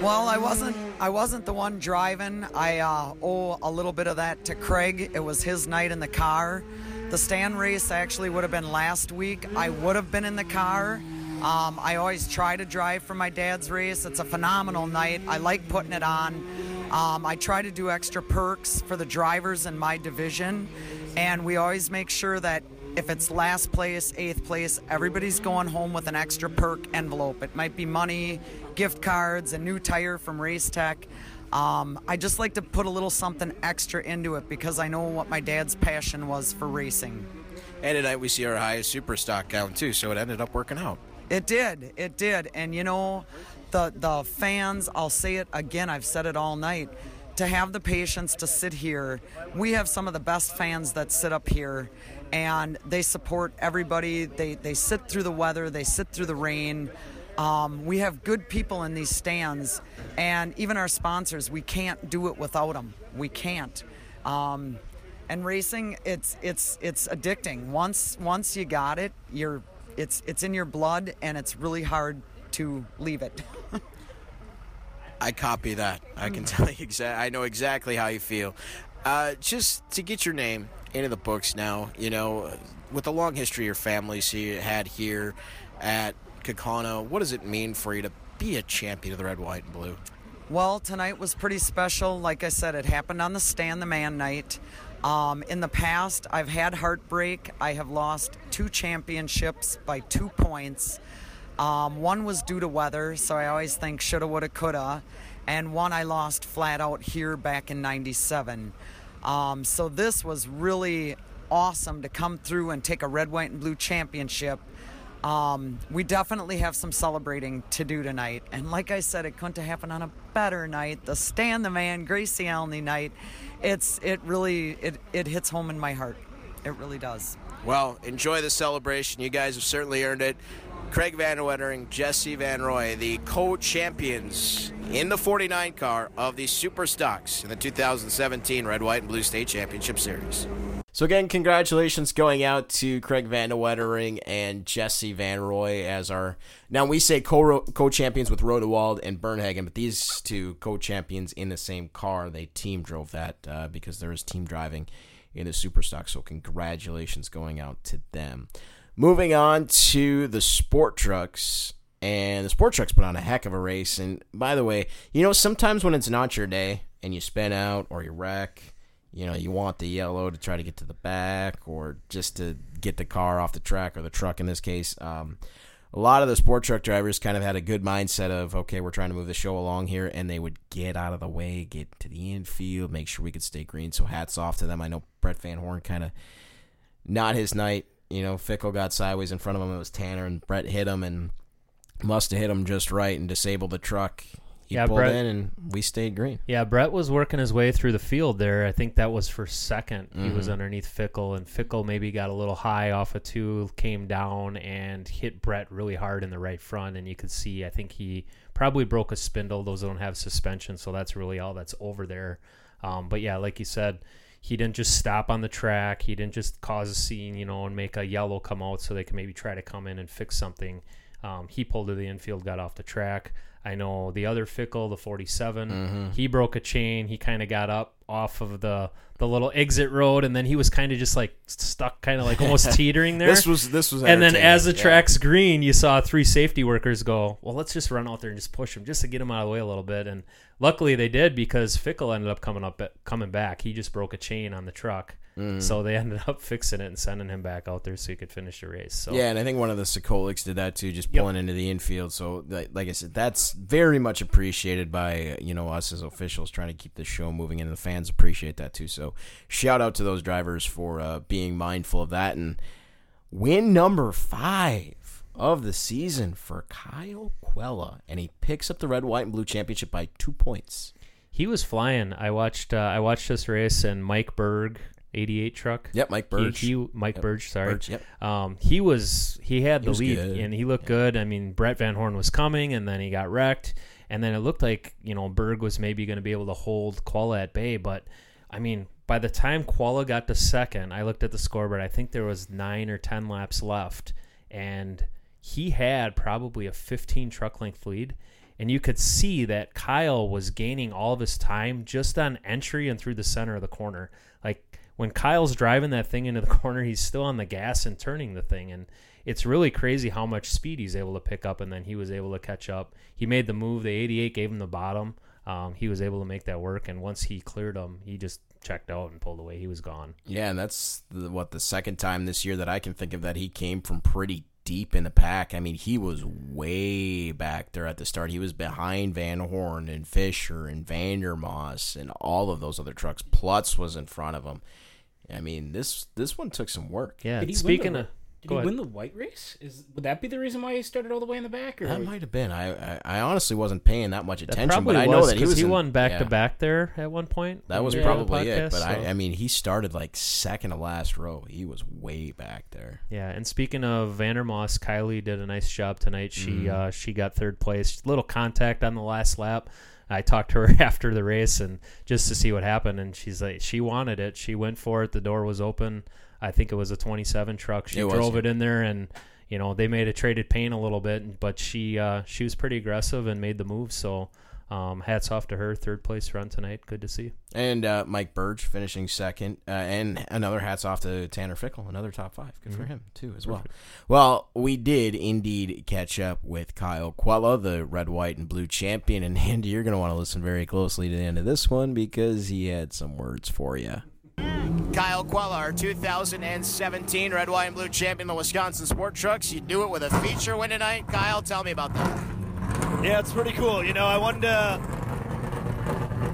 Well, I wasn't. I wasn't the one driving. I uh, owe a little bit of that to Craig. It was his night in the car. The Stan race actually would have been last week. I would have been in the car. Um, I always try to drive for my dad's race. It's a phenomenal night. I like putting it on. Um, I try to do extra perks for the drivers in my division, and we always make sure that if it's last place, eighth place, everybody's going home with an extra perk envelope. It might be money, gift cards, a new tire from Race Tech. Um, I just like to put a little something extra into it because I know what my dad's passion was for racing. And tonight we see our highest super stock count too, so it ended up working out. It did. It did. And you know, the the fans, I'll say it again, I've said it all night, to have the patience to sit here. We have some of the best fans that sit up here and they support everybody. They they sit through the weather, they sit through the rain. Um, we have good people in these stands, and even our sponsors. We can't do it without them. We can't. Um, and racing, it's it's it's addicting. Once once you got it, you're it's it's in your blood, and it's really hard to leave it. I copy that. I can tell you exactly. I know exactly how you feel. Uh, just to get your name into the books now, you know, with the long history your family's had here at Kaukauna, what does it mean for you to be a champion of the red, white, and blue? Well, tonight was pretty special. Like I said, it happened on the Stan the Man night. Um, in the past, I've had heartbreak. I have lost two championships by two points. Um, one was due to weather, so I always think shoulda, woulda, coulda. And one I lost flat out here back in 97. Um, so this was really awesome to come through and take a red, white, and blue championship. Um, we definitely have some celebrating to do tonight. And like I said, it couldn't have happened on a better night. The Stan the Man, Gracie Alney night. It's it really it, it hits home in my heart. It really does. Well, enjoy the celebration. You guys have certainly earned it. Craig Van Wettering, Jesse Van Roy, the co-champions in the 49 car of the Super Stocks in the 2017 Red, White, and Blue State Championship Series. So again, congratulations going out to Craig Van Wettering and Jesse Van Roy as our now we say co co champions with Rodewald and Bernhagen, but these two co champions in the same car. They team drove that uh, because there is team driving in the Super Stock. So congratulations going out to them. Moving on to the sport trucks. And the sport trucks put on a heck of a race. And by the way, you know, sometimes when it's not your day and you spin out or you wreck, you know, you want the yellow to try to get to the back or just to get the car off the track or the truck in this case. Um, a lot of the sport truck drivers kind of had a good mindset of, okay, we're trying to move the show along here, and they would get out of the way, get to the infield, make sure we could stay green. So hats off to them. I know Brett Van Horn kind of not his night you know, Fickle got sideways in front of him. It was Tanner, and Brett hit him and must have hit him just right and disabled the truck. He yeah, pulled Brett, in, and we stayed green. Yeah, Brett was working his way through the field there. I think that was for 2nd mm-hmm. He was mm-hmm. underneath Fickle, and Fickle maybe got a little high off a two, came down and hit Brett really hard in the right front. And you could see, I think he probably broke a spindle. Those don't have suspension, so that's really all that's over there. Um, but yeah, like you said, he didn't just stop on the track. He didn't just cause a scene, you know, and make a yellow come out so they can maybe try to come in and fix something. Um, he pulled to the infield, got off the track. I know the other Fickle, the 47, Mm-hmm. he broke a chain. He kind of got up off of the the little exit road, and then he was kind of just like stuck, kind of like almost teetering there. This was this was and then as the yeah. track's green, you saw three safety workers go, well, let's just run out there and just push him just to get him out of the way a little bit. And luckily they did because Fickle ended up coming up coming back. He just broke a chain on the truck. Mm-hmm. So they ended up fixing it and sending him back out there so he could finish the race. So Yeah, and I think one of the Sokolics did that too, just pulling into the infield. So, like, like I said, that's very much appreciated by you know us as officials trying to keep the show moving, and the fans appreciate that too. So, shout out to those drivers for uh, being mindful of that. And win number five of the season for Kyle Quella, and he picks up the red, white, and blue championship by two points. he was flying. I watched uh, I watched this race and Mike Berg, 88 truck. Yep, Mike He- Burge. He, Mike Yep. Burge, sorry. Burge, yep. Um, he was he had the was lead good. and he looked good. I mean, Brett Van Horn was coming and then he got wrecked, and then it looked like you know Berg was maybe going to be able to hold Quella at bay, but I mean. By the time Quella got to second, I looked at the scoreboard. I think there was nine or ten laps left, and he had probably a 15 truck length lead. And you could see that Kyle was gaining all of his time just on entry and through the center of the corner. Like when Kyle's driving that thing into the corner, he's still on the gas and turning the thing. And it's really crazy how much speed he's able to pick up. And then he was able to catch up. He made the move. The 88 gave him the bottom. Um, he was able to make that work. And once he cleared him, he just checked out and pulled away. He was gone. Yeah, and that's the, what the second time this year that I can think of that he came from pretty deep in the pack. I mean, he was way back there at the start. He was behind Van Horn and Fisher and Vandermoss and all of those other trucks. Plutz was in front of him. I mean, this this one took some work. Yeah. Did he win Speaking of. Did Go he ahead. win the white race? Is would that be the reason why he started all the way in the back? Or That might have been. I, I I honestly wasn't paying that much That attention, probably but I know was, that he 'cause was. he in- won back yeah, to back there at one point. That was on the probably it. podcast, But so- I, I mean, he started like second to last row. He was way back there. Yeah, and speaking of Vandermoss, Kylie did a nice job tonight. She Mm-hmm. uh, she got third place. Little contact on the last lap. I talked to her after the race and just to see what happened, and she's like, she wanted it. She went for it. The door was open. I think it was a 27 truck. She It drove yeah. it in there, and you know they made a traded paint a little bit, but she uh, she was pretty aggressive and made the move. So. Um, hats off to her, third place run tonight. Good to see. And uh, Mike Burge finishing second, uh, and another hats off to Tanner Fickle, another top five. Good for him too, as well. Well, we did indeed catch up with Kyle Quella, the red, white, and blue champion. And Andy, you're going to want to listen very closely to the end of this one because he had some words for you. Kyle Quella, our 2017 Red, White, and Blue champion of the Wisconsin Sport Trucks. You do it with a feature win tonight. Kyle, tell me about that. Yeah, it's pretty cool. You know, I wanted to.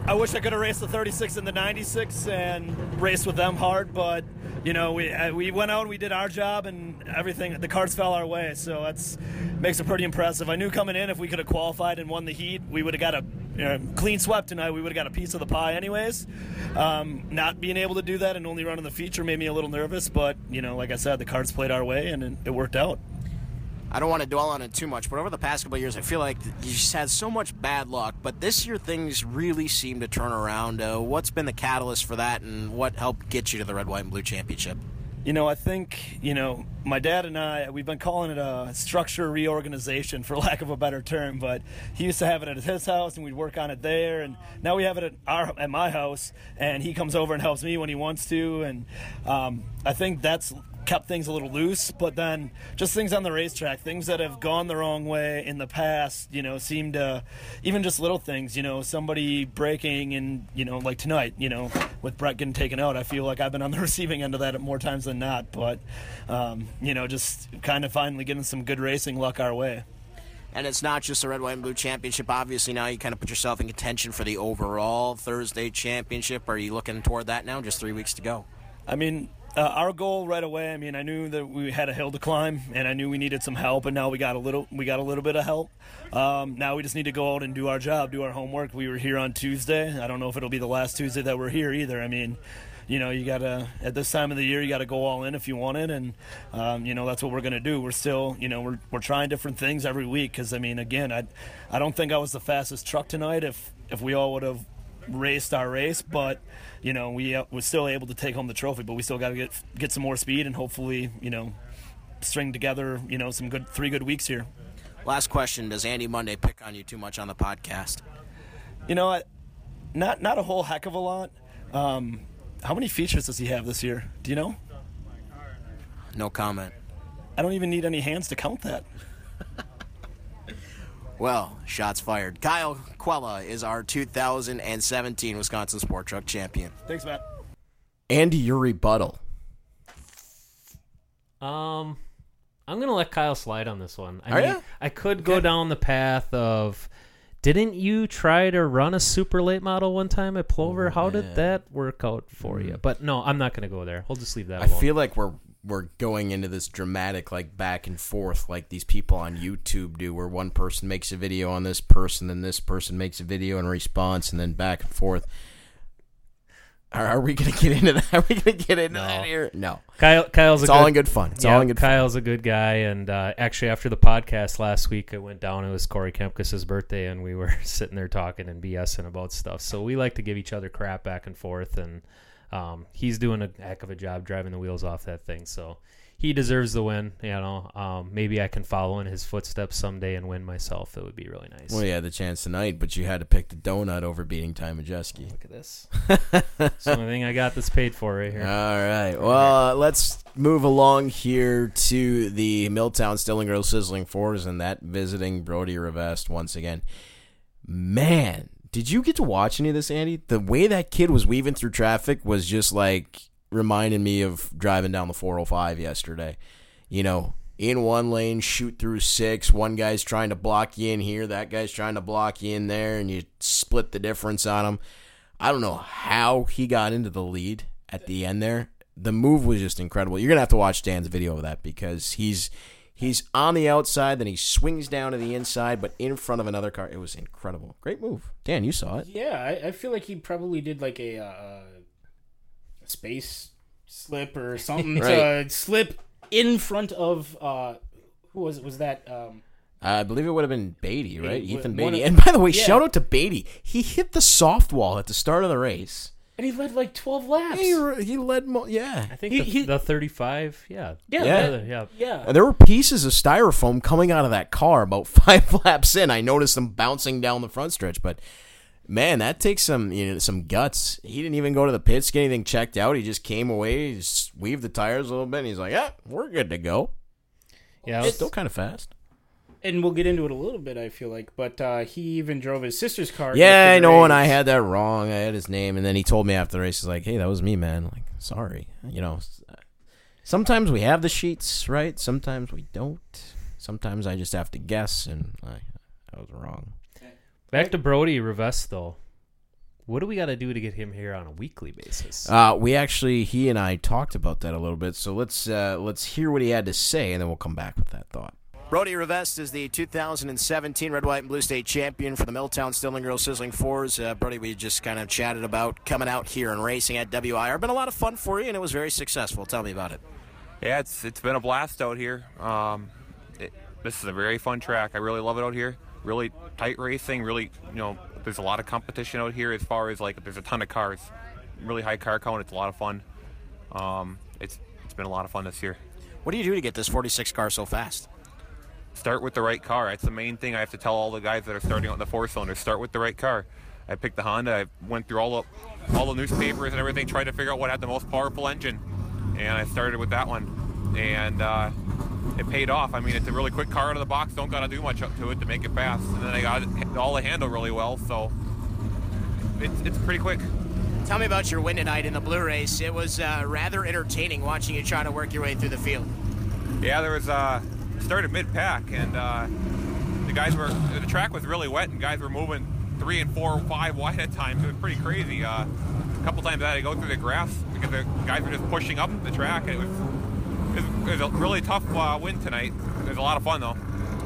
I wish I could have raced the 36 and the 96 and raced with them hard, but you know, we uh, we went out, we did our job, and everything. The cards fell our way, so that's makes it pretty impressive. I knew coming in if we could have qualified and won the heat, we would have got a you know, clean swept tonight. We would have got a piece of the pie, anyways. Um, not being able to do that and only running the feature made me a little nervous, but you know, like I said, the cards played our way and it, it worked out. I don't want to dwell on it too much, but over the past couple years, I feel like you just had so much bad luck. But this year, things really seem to turn around. Uh, what's been the catalyst for that, and what helped get you to the Red, White, and Blue championship? You know, I think, you know, my dad and I, we've been calling it a structure reorganization, for lack of a better term, but he used to have it at his house and we'd work on it there. And now we have it at, our, at my house and he comes over and helps me when he wants to. And um, I think that's kept things a little loose, but then just things on the racetrack, things that have gone the wrong way in the past, you know, seem to, even just little things, you know, somebody breaking and, you know, like tonight, you know, with Brett getting taken out, I feel like I've been on the receiving end of that more times than not, but, um, you know, just kind of finally getting some good racing luck our way. And it's not just the Red, White, and Blue championship. Obviously, now you kind of put yourself in contention for the overall Thursday championship. Are you looking toward that now? Just three weeks to go. I mean, uh, our goal right away. I mean, I knew that we had a hill to climb, and I knew we needed some help. And now we got a little, we got a little bit of help. Um, now we just need to go out and do our job, do our homework. We were here on Tuesday. I don't know if it'll be the last Tuesday that we're here either. I mean, you know, you gotta at this time of the year, you gotta go all in if you want it, and um, you know that's what we're gonna do. We're still, you know, we're, we're trying different things every week. Because I mean, again, I, I don't think I was the fastest truck tonight. If if we all would have raced our race, but you know we uh, was still able to take home the trophy. But we still got to get get some more speed and hopefully you know string together you know some good three good weeks here. Last question: Does Andy Monday pick on you too much on the podcast? You know? Not not a whole heck of a lot. Um, how many features does he have this year? Do you know? No comment. I don't even need any hands to count that. Well, shots fired. Kyle Quella is our 2017 Wisconsin Sport Truck Champion. Thanks, Matt. Andy, your rebuttal. Um, I'm gonna let Kyle slide on this one. I Are mean, ya? I could go down the path of. Didn't you try to run a super late model one time at Plover? How did that work out for you? But no, I'm not gonna go there. We'll just leave that. I alone. feel like we're we're going into this dramatic like back and forth like these people on YouTube do where one person makes a video on this person then this person makes a video in response and then back and forth. Are, are we going to get into that? Are we going to get into that here? No. Kyle, Kyle's It's a all good, in good fun. It's yeah, all in good fun. Kyle's a good guy, and uh, actually, after the podcast last week, I went down. It was Corey Kempkis's birthday, and we were sitting there talking and BSing about stuff. So we like to give each other crap back and forth, and um, he's doing a heck of a job driving the wheels off that thing. So he deserves the win. You know, um, maybe I can follow in his footsteps someday and win myself. It would be really nice. Well, you had the chance tonight, but you had to pick the donut over beating Ty Majeski. Look at this. it's the only thing I got that's paid for right here. All right. Well, uh, let's move along here to the Milltown Stilling Grill Sizzling Fours and that visiting Brody Revest once again. Man, did you get to watch any of this, Andy? The way that kid was weaving through traffic was just like reminding me of driving down the 405 yesterday. You know, in one lane, shoot through six. One guy's trying to block you in here, that guy's trying to block you in there, and you split the difference on him. I don't know how he got into the lead at the end there. The move was just incredible. You're gonna have to watch Dan's video of that because he's he's on the outside, then he swings down to the inside, but in front of another car. It was incredible. Great move. Dan, you saw it. Yeah, I, I feel like he probably did like a, uh, a space slip or something Right. to slip in front of uh, who was it? Was that um, I believe it would have been Beatty, right? Beatty, Ethan Beatty. of- And by the way, yeah. shout out to Beatty. He hit the soft wall at the start of the race. And he led like twelve laps. He, he led, mo- yeah. I think He- the, he- the 35, yeah. Yeah, Yeah. yeah. yeah. yeah. And there were pieces of styrofoam coming out of that car about five laps in. I noticed them bouncing down the front stretch, but man, that takes some you know some guts. He didn't even go to the pits, get anything checked out. He just came away, he just weaved the tires a little bit, and he's like, "Yeah, we're good to go." Yeah, It's still kind of fast. And we'll get into it a little bit. I feel like, but uh, he even drove his sister's car. Yeah, I the know, and I had that wrong. I had his name, and then he told me after the race, he's like, "Hey, that was me, man. Like, sorry. You know, sometimes we have the sheets right, sometimes we don't. Sometimes I just have to guess, and I, I was wrong." Back to Brody Revest though. What do we got to do to get him here on a weekly basis? Uh, we actually, he and I talked about that a little bit. So let's uh, let's hear what he had to say, and then we'll come back with that thought. Brody Revest is the 2017 Red, White, and Blue State champion for the Milltown Stilling Grill Sizzling Fours. Uh, Brody, we just kind of chatted about coming out here and racing at WIR. Been a lot of fun for you, and it was very successful. Tell me about it. Yeah, it's it's been a blast out here. Um, it, this is a very fun track. I really love it out here. Really tight racing. Really, you know, there's a lot of competition out here as far as like there's a ton of cars. Really high car count. It's a lot of fun. Um, it's it's been a lot of fun this year. What do you do to get this 46 car so fast? Start with the right car. That's the main thing I have to tell all the guys that are starting out in the four cylinder. Start with the right car. I picked the Honda. I went through all the all the newspapers and everything, tried to figure out what had the most powerful engine, and I started with that one, and uh, it paid off. I mean, it's a really quick car out of the box. Don't gotta do much up to it to make it fast. And then I got it all the handle really well, so it's it's pretty quick. Tell me about your win tonight in the blue race. It was uh, rather entertaining watching you try to work your way through the field. Yeah, there was uh started mid pack and uh, the guys were the track was really wet and guys were moving three and four, five wide at times. It was pretty crazy. Uh, a couple times I had to go through the grass because the guys were just pushing up the track and it was it was, a really tough uh, win tonight. It was a lot of fun though.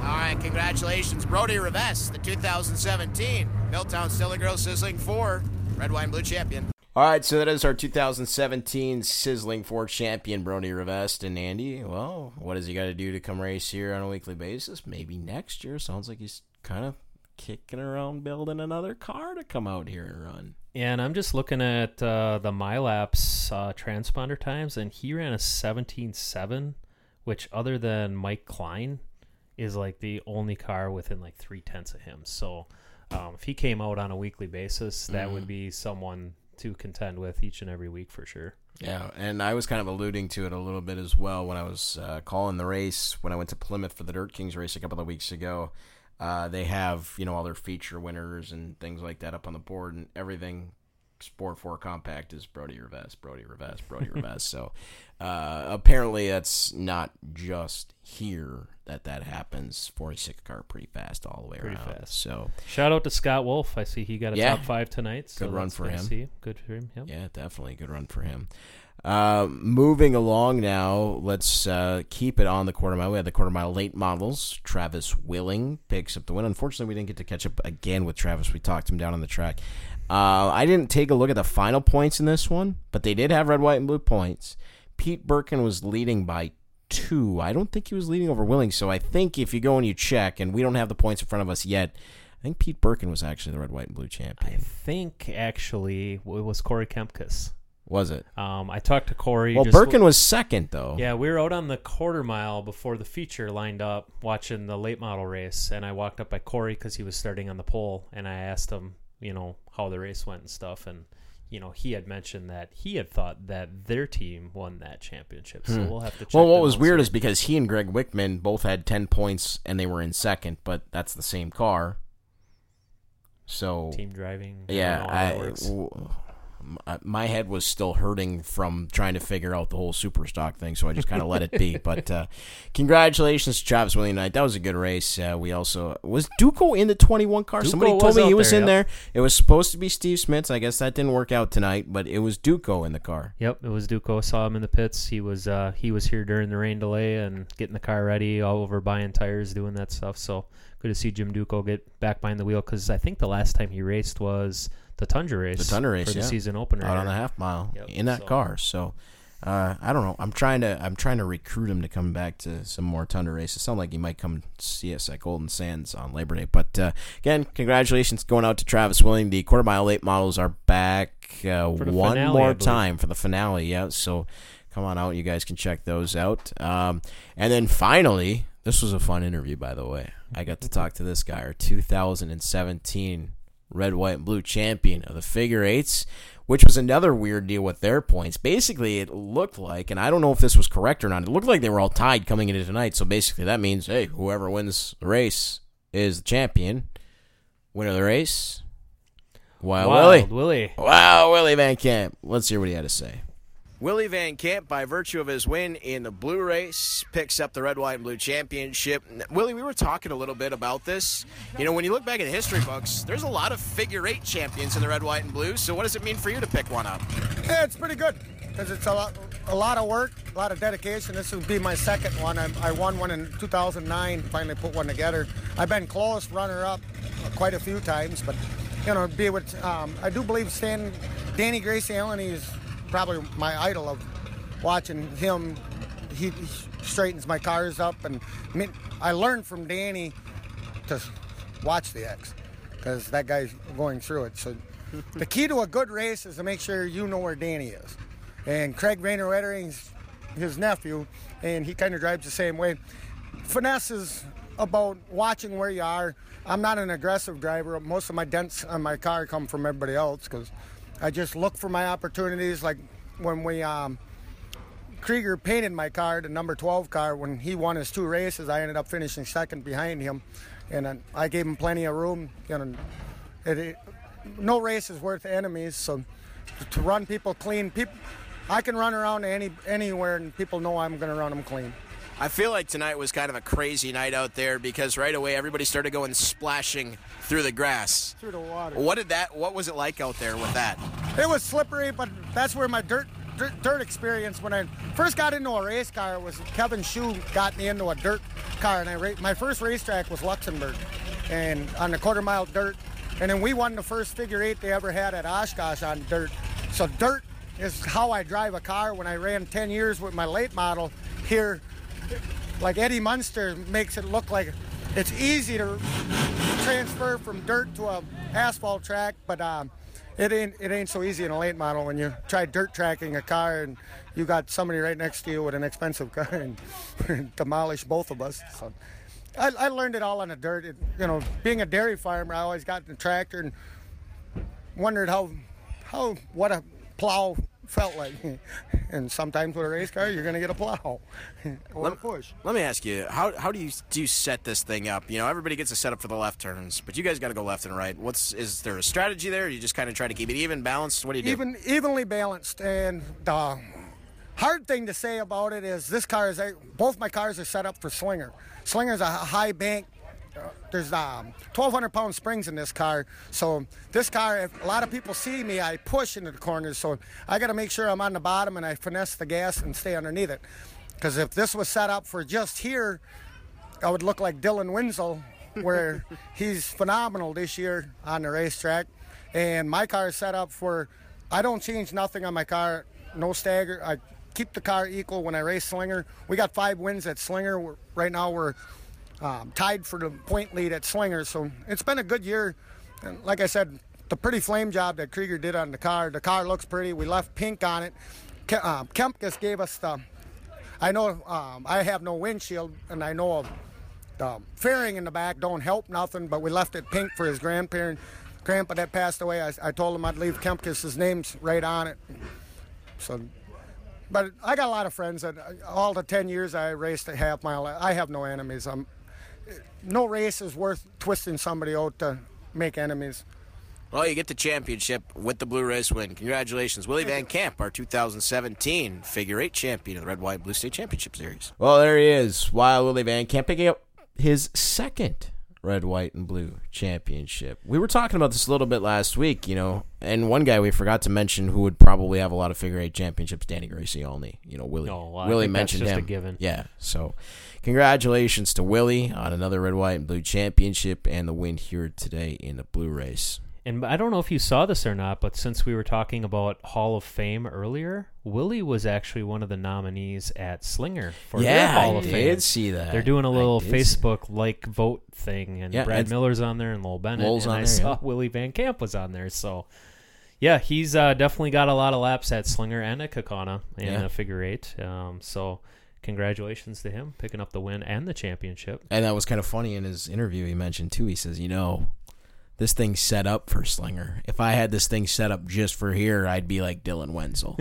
All right, congratulations, Brody Revest, the 2017 Milltown Stilling Grill Sizzling 4 Red, Wine Blue champion. All right, so that is our 2017 Sizzling Four champion, Brody Revest. And Andy, well, what does he got to do to come race here on a weekly basis? Maybe next year. Sounds like he's kind of kicking around building another car to come out here and run. Yeah, and I'm just looking at uh, the MyLaps uh, transponder times, and he ran a 17.7, which other than Mike Klein is like the only car within like three tenths of him. So um, if he came out on a weekly basis, that Mhm. would be someone to contend with each and every week for sure. Yeah, and I was kind of alluding to it a little bit as well when I was uh, calling the race when I went to Plymouth for the Dirt Kings race a couple of weeks ago. Uh, they have you know all their feature winners and things like that up on the board, and everything Sport Four Compact is Brody Revest, Brody Revest, Brody Revest. So uh, apparently that's not just here that that happens. Forty six car pretty fast all the way Pretty around. fast. So Shout out to Scott Wolf. I see he got a Yeah. top five tonight. So Good run for him. see. Good for him. Yep. Yeah, definitely good run for him. Uh, moving along now, let's uh, keep it on the quarter mile. We had the quarter mile late models. Travis Willing picks up the win. Unfortunately, we didn't get to catch up again with Travis. We talked him down on the track. Uh, I didn't take a look at the final points in this one, but they did have red, white, and blue points. Pete Birkin was leading by two. I don't think he was leading over Willing, so I think if you go and you check, and we don't have the points in front of us yet, I think Pete Birkin was actually the red, white, and blue champion. I think actually it was Corey Kempkus. Was it? Um, I talked to Corey. Well, Birkin was second though. Yeah, we were out on the quarter mile before the feature lined up watching the late model race, and I walked up by Corey because he was starting on the pole, and I asked him, you know, how the race went and stuff, and you know, he had mentioned that he had thought that their team won that championship. So Hmm. we'll have to. check Well, what was weird is because he and Greg Wickman both had ten points and they were in second, but that's the same car. So team driving. Yeah, don't know how that I, works. w- my- head was still hurting from trying to figure out the whole super stock thing, so I just kind of let it be. But uh, congratulations to Travis William Knight. That was a good race. Uh, we also was Duco in the twenty one car. Duco Somebody told me he was there, in yep. there. It was supposed to be Steve Smith's. I guess that didn't work out tonight, but it was Duco in the car. Yep, it was Duco. Saw him in the pits. He was uh, he was here during the rain delay and getting the car ready, all over buying tires, doing that stuff. So good to see Jim Duco get back behind the wheel because I think the last time he raced was the Tundra race, the Tundra race for the yeah. season opener out on the half mile Yep, in that so- car. So uh, I don't know. I'm trying to I'm trying to recruit him to come back to some more Tundra races. Sound like he might come see us at Golden Sands on Labor Day. But uh, again, congratulations going out to Travis Willing. The quarter mile late models are back uh, one finale, more time for the finale. Yeah, so come on out. You guys can check those out. Um, and then finally, this was a fun interview, by the way. I got to talk to this guy, our 2017 red, white, and blue champion of the figure eights, which was another weird deal with their points. Basically, it looked like, and I don't know if this was correct or not, it looked like they were all tied coming into tonight. So basically, that means, hey, whoever wins the race is the champion. Winner of the race, Wild, Willie. Willie. Wow, Willie Van Camp. Let's hear what he had to say. Willie Van Camp, by virtue of his win in the blue race, picks up the red, white, and blue championship. Willie, we were talking a little bit about this. You know, when you look back at the history books, there's a lot of figure eight champions in the red, white, and blue. So, what does it mean for you to pick one up? Yeah, it's pretty good because it's a lot, a lot of work, a lot of dedication. This would be my second one. I, I won one in 2009. Finally put one together. I've been close, runner-up, quite a few times, but you know, be with. Um, I do believe Stan, Danny Gracie Allen. He's probably my idol of watching him. He, he straightens my cars up, and I, mean, I learned from Danny to watch the X because that guy's going through it. So the key to a good race is to make sure you know where Danny is. And Craig Rayner Wettering's his nephew, and he kind of drives the same way. Finesse is about watching where you are. I'm not an aggressive driver. Most of my dents on my car come from everybody else because I just look for my opportunities. Like when we um, Krieger painted my car, the number 12 car, when he won his two races, I ended up finishing second behind him, and I gave him plenty of room. You know, it, it, no race is worth enemies, so to run people clean, people, I can run around any anywhere, and people know I'm going to run them clean. I feel like tonight was kind of a crazy night out there because right away everybody started going splashing through the grass. Through the water. What did that? What was it like out there with that? It was slippery, but that's where my dirt, dirt dirt experience when I first got into a race car was Kevin Shue got me into a dirt car, and I ra- my first racetrack was Luxemburg, and on the quarter mile dirt, and then we won the first figure eight they ever had at Oshkosh on dirt. So dirt is how I drive a car. When I ran 10 years with my late model here, like Eddie Munster makes it look like it's easy to transfer from dirt to a asphalt track, but um, it ain't it ain't so easy in a late model when you try dirt tracking a car and you got somebody right next to you with an expensive car and demolish both of us. So I, I learned it all on the dirt. It, you know, being a dairy farmer, I always got in the tractor and wondered how, how what a plow felt like. and sometimes with a race car, you're going to get a plow or a push. Let me ask you, how, how do you do you set this thing up? You know, everybody gets a setup for the left turns, but you guys got to go left and right. What's is there a strategy there? You just kind of try to keep it even balanced. What do you do? Even evenly balanced. And the hard thing to say about it is this car is both my cars are set up for slinger. Slinger's a high bank. There's um, 1,200 pound springs in this car, so this car. If a lot of people see me, I push into the corners, so I got to make sure I'm on the bottom and I finesse the gas and stay underneath it. Because if this was set up for just here, I would look like Dylan Wenzel, where he's phenomenal this year on the racetrack. And my car is set up for, I don't change nothing on my car, no stagger. I keep the car equal when I race Slinger. We got five wins at Slinger. Right now we're um, tied for the point lead at Slinger. So it's been a good year. And like I said, the pretty flame job that Krieger did on the car. The car looks pretty. We left pink on it. Ke- um, Kempkes gave us the. I know um, I have no windshield, and I know the fairing in the back don't help nothing, but we left it pink for his grandparent, grandpa that passed away. I, I told him I'd leave Kempkes' name's right on it. So, but I got a lot of friends that all the 10 years I raced a half mile, I have no enemies. I'm, no race is worth twisting somebody out to make enemies. Well, you get the championship with the Blue Race win. Congratulations, Willie Van Camp, our 2017 figure eight champion of the Red, White, and Blue State Championship Series. Well, there he is. Wild Willie Van Camp picking up his second red, white, and blue championship. We were talking about this a little bit last week, you know, and one guy we forgot to mention who would probably have a lot of figure eight championships, Danny Gracie only. You know, Willie. Oh, well, Willie think that's mentioned just a him. given. Yeah. So, congratulations to Willie on another red, white, and blue championship and the win here today in the blue race. And I don't know if you saw this or not, but since we were talking about Hall of Fame earlier, Willie was actually one of the nominees at Slinger for their Yeah, Hall I of did see that. They're doing a little Facebook like vote thing, and Yeah, Brad Miller's on there, and Lowell Bennett, Lowell's and I there, saw yeah. Willie Van Camp was on there. So, yeah, he's uh, definitely got a lot of laps at Slinger and at Kaukauna in Yeah. a figure eight. Um, so, congratulations to him picking up the win and the championship. And that was kind of funny in his interview. He mentioned too. He says, "You know, this thing's set up for Slinger. If I had this thing set up just for here, I'd be like Dylan Wenzel."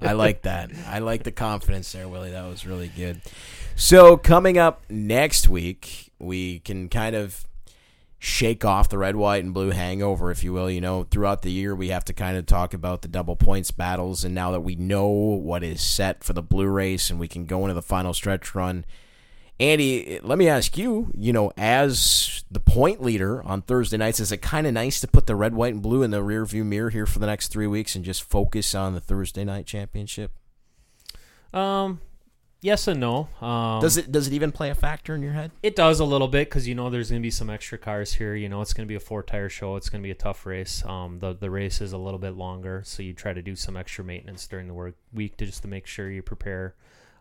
I like that. I like the confidence there, Willie. That was really good. So coming up next week, we can kind of shake off the red, white, and blue hangover, if you will. You know, throughout the year, we have to kind of talk about the double points battles, and now that we know what is set for the blue race, and we can go into the final stretch run. Andy, let me ask you, you know, as the point leader on Thursday nights, is it kind of nice to put the red, white, and blue in the rearview mirror here for the next three weeks and just focus on the Thursday night championship? Um, yes and no. Um, does it does it even play a factor in your head? It does a little bit because you know there's going to be some extra cars here. You know it's going to be a four tire show. It's going to be a tough race. Um, the the race is a little bit longer, so you try to do some extra maintenance during the work week to just to make sure you prepare.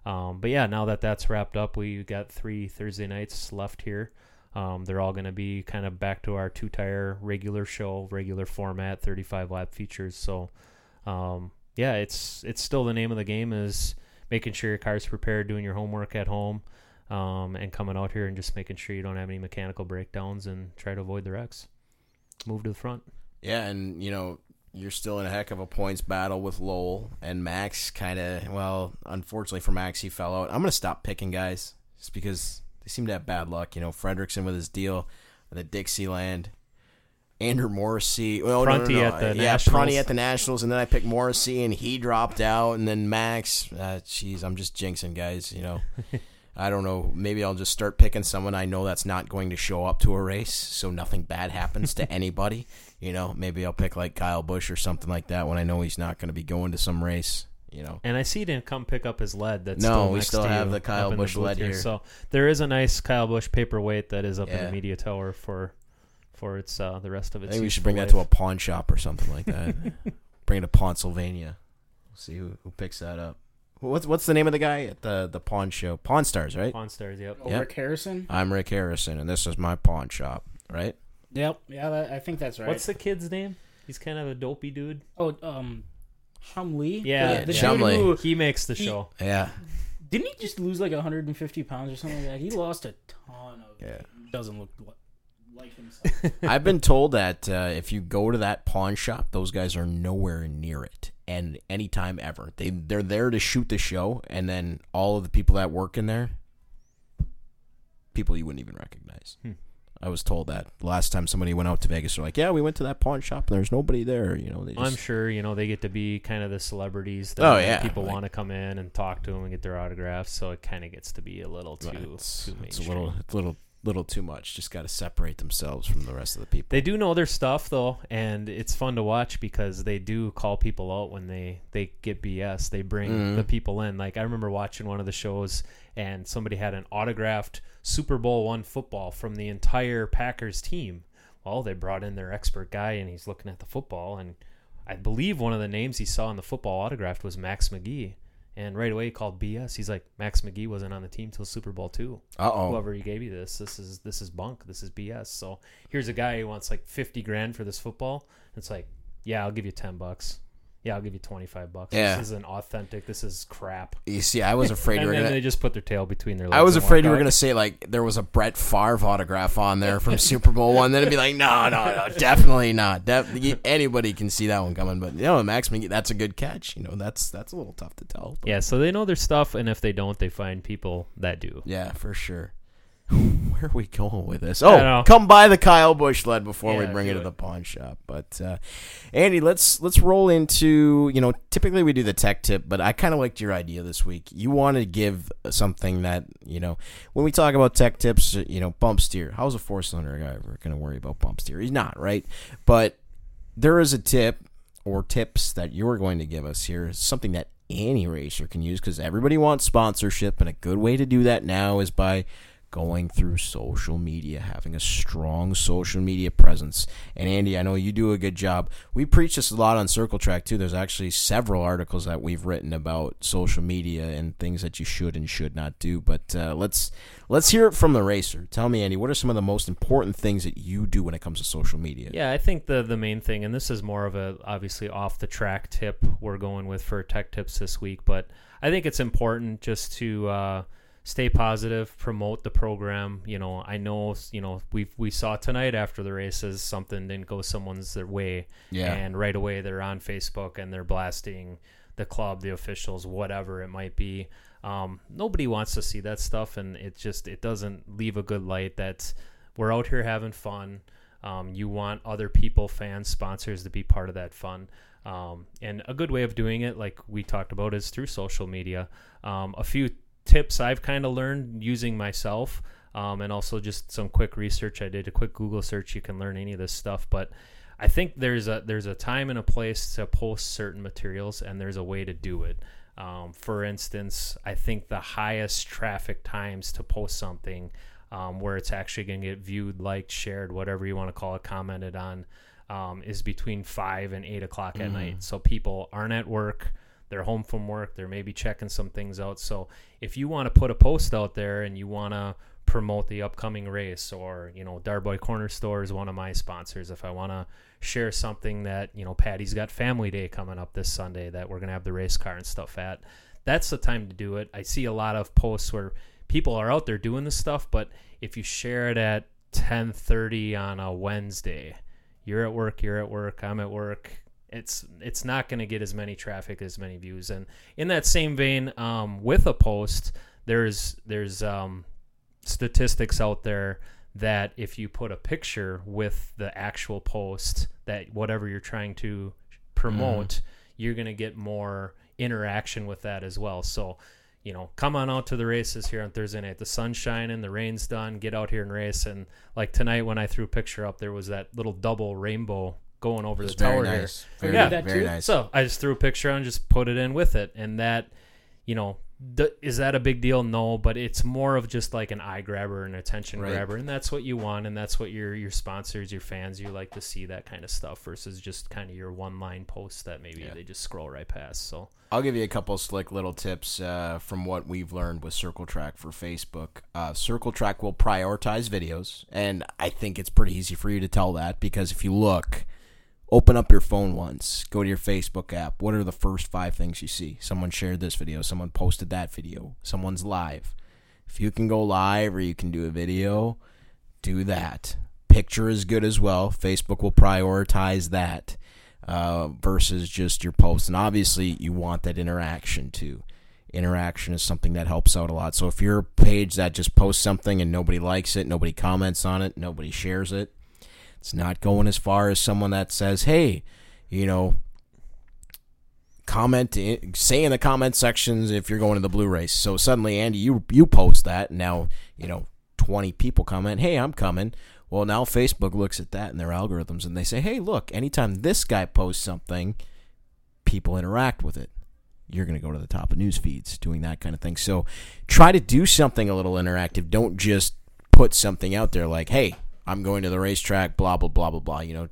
Um, but yeah, now that that's wrapped up, we got three Thursday nights left here. Um, they're all going to be kind of back to our two tire regular show, regular format, 35 lap features. So um, yeah, it's it's still the name of the game is making sure your car's prepared, doing your homework at home, um, and coming out here and just making sure you don't have any mechanical breakdowns and try to avoid the wrecks. Move to the front. Yeah, and you know you're still in a heck of a points battle with Lowell and Max. Kind of well, unfortunately for Max, he fell out. I'm gonna stop picking guys just because they seem to have bad luck. You know, Fredrickson with his deal the Dixieland. Andrew Morrissey, well, no, no, no, at the yeah, Nationals. Prunty at the Nationals, and then I picked Morrissey, and he dropped out, and then Max. Uh, Jeez, I'm just jinxing guys. You know, I don't know. Maybe I'll just start picking someone I know that's not going to show up to a race, so nothing bad happens to anybody. You know, maybe I'll pick like Kyle Busch or something like that when I know he's not going to be going to some race. You know, And I see he didn't come pick up his lead. That's No, still we still to have the Kyle Busch booth lead here. So there is a nice Kyle Busch paperweight that is up in the media tower for for its uh, the rest of its. I think we should useful bring that to a pawn shop or something like that. bring it to Pennsylvania. We'll see who, who picks that up. What's what's the name of the guy at the the pawn show? Pawn Stars, right? Pawn Stars, yep. Oh, Rick Harrison? I'm Rick Harrison, and this is my pawn shop, right? Yep. Yeah, that, I think that's right. What's the kid's name? He's kind of a dopey dude. Oh, um, Chumlee. Yeah, the, the yeah. dude Chumlee. who He makes the he show. Yeah. Didn't he just lose like 150 pounds or something like that? He lost a ton of. Yeah. Doesn't look li- like himself. I've been told that uh, if you go to that pawn shop, those guys are nowhere near it, and anytime ever. They they're there to shoot the show, and then all of the people that work in there, people you wouldn't even recognize. Hmm. I was told that last time somebody went out to Vegas. They're like, "Yeah, we went to that pawn shop, and there's nobody there." You know, they just, I'm sure you know they get to be kind of the celebrities. That Oh, yeah, people like- want to come in and talk to them and get their autographs. So it kind of gets to be a little too it's, too it's a little, it's a little, little too much. Just got to separate themselves from the rest of the people. They do know their stuff though, and it's fun to watch because they do call people out when they they get BS. They bring Mhm. the people in. Like I remember watching one of the shows, and somebody had an autographed Super Bowl one football from the entire Packers team. Well, they brought in their expert guy, and he's looking at the football, and I believe one of the names he saw in the football autographed was Max McGee. And right away he called BS. He's like, Max McGee wasn't on the team till Super Bowl two. Uh-oh. Whoever he gave you this, this is this is bunk. This is BS. So here's a guy who wants like fifty grand for this football. It's like, yeah, I'll give you ten bucks. Yeah, I'll give you twenty five bucks. Yeah. This isn't authentic. This is crap. You see, I was afraid and you were then gonna. they just put their tail between their legs. I was and afraid you were out. going to say like there was a Brett Favre autograph on there from Super Bowl one. Then it'd be like, no, no, no, definitely not. Def- anybody can see that one coming. But you know, Max McGee, that's a good catch. You know, that's that's a little tough to tell. Yeah, so they know their stuff, and if they don't, they find people that do. Yeah, for sure. Where are we going with this? Oh, come buy the Kyle Busch sled before we bring it to it. the pawn shop. But uh, Andy, let's let's roll into you know typically we do the tech tip, but I kind of liked your idea this week. You want to give something that you know when we talk about tech tips, you know bump steer. How's a four cylinder guy ever going to worry about bump steer? He's not right, but there is a tip or tips that you're going to give us here. Something that any racer can use because everybody wants sponsorship, and a good way to do that now is by going through social media, having a strong social media presence. And Andy, I know you do a good job. We preach this a lot on Circle Track too. There's actually several articles that we've written about social media and things that you should and should not do. But uh, let's let's hear it from the racer. Tell me, Andy, what are some of the most important things that you do when it comes to social media? Yeah, I think the the main thing, and this is more of a obviously off the track tip we're going with for tech tips this week, but I think it's important just to uh, stay positive, promote the program. You know, I know you know we we saw tonight after the races something didn't go someone's their way, Yeah. and right away they're on Facebook and they're blasting the club, the officials, whatever it might be. Um, nobody wants to see that stuff, and it just it doesn't leave a good light. That we're out here having fun. Um, you want other people, fans, sponsors to be part of that fun. Um, and a good way of doing it, like we talked about, is through social media. Um, a few tips I've kind of learned using myself, um, and also just some quick research. I did a quick Google search. You can learn any of this stuff, but I think there's a there's a time and a place to post certain materials, and there's a way to do it. Um, for instance, I think the highest traffic times to post something um, where it's actually going to get viewed, liked, shared, whatever you want to call it, commented on, um, is between five and eight o'clock at Mhm. night. So people aren't at work. They're home from work. They're maybe checking some things out. So if you want to put a post out there and you want to promote the upcoming race, or you know, Darboy Corner Store is one of my sponsors. If I want to share something that you know, Patty's got Family Day coming up this Sunday that we're gonna have the race car and stuff at, that's the time to do it. I see a lot of posts where people are out there doing this stuff, but if you share it at 10:30 on a Wednesday, you're at work, you're at work, I'm at work. It's it's not going to get as many traffic as many views. And in that same vein, um, with a post, there's there's um, statistics out there that if you put a picture with the actual post that whatever you're trying to promote, you're going to get more interaction with that as well. So, you know, come on out to the races here on Thursday night. The sun's shining, the rain's done. Get out here and race. And like tonight, when I threw a picture up, there was that little double rainbow going over the very tower nice. here. Very- yeah, very nice. So I just threw a picture on, and just put it in with it, and that, you know, th- is that a big deal? No, but it's more of just like an eye grabber, an attention Right. grabber, and that's what you want, and that's what your your sponsors, your fans, you like to see that kind of stuff versus just kind of your one line post that maybe they just scroll right past. So I'll give you a couple slick little tips uh, from what we've learned with Circle Track for Facebook. Uh, Circle Track will prioritize videos, and I think it's pretty easy for you to tell that because if you look Open up your phone once. Go to your Facebook app. What are the first five things you see? Someone shared this video. Someone posted that video. Someone's live. If you can go live or you can do a video, do that. Picture is good as well. Facebook will prioritize that uh, versus just your post. And obviously, you want that interaction too. Interaction is something that helps out a lot. So if you're a page that just posts something and nobody likes it, nobody comments on it, nobody shares it, it's not going as far as someone that says, "Hey, you know, comment, say in the comment sections if you're going to the blue race." So suddenly, Andy, you you post that, and now you know 20 people comment, "Hey, I'm coming." Well, now Facebook looks at that in their algorithms and they say, "Hey, look, anytime this guy posts something, people interact with it." You're going to go to the top of news feeds doing that kind of thing. So, try to do something a little interactive. Don't just put something out there like, "Hey, I'm going to the racetrack, blah, blah, blah, blah, blah. You know,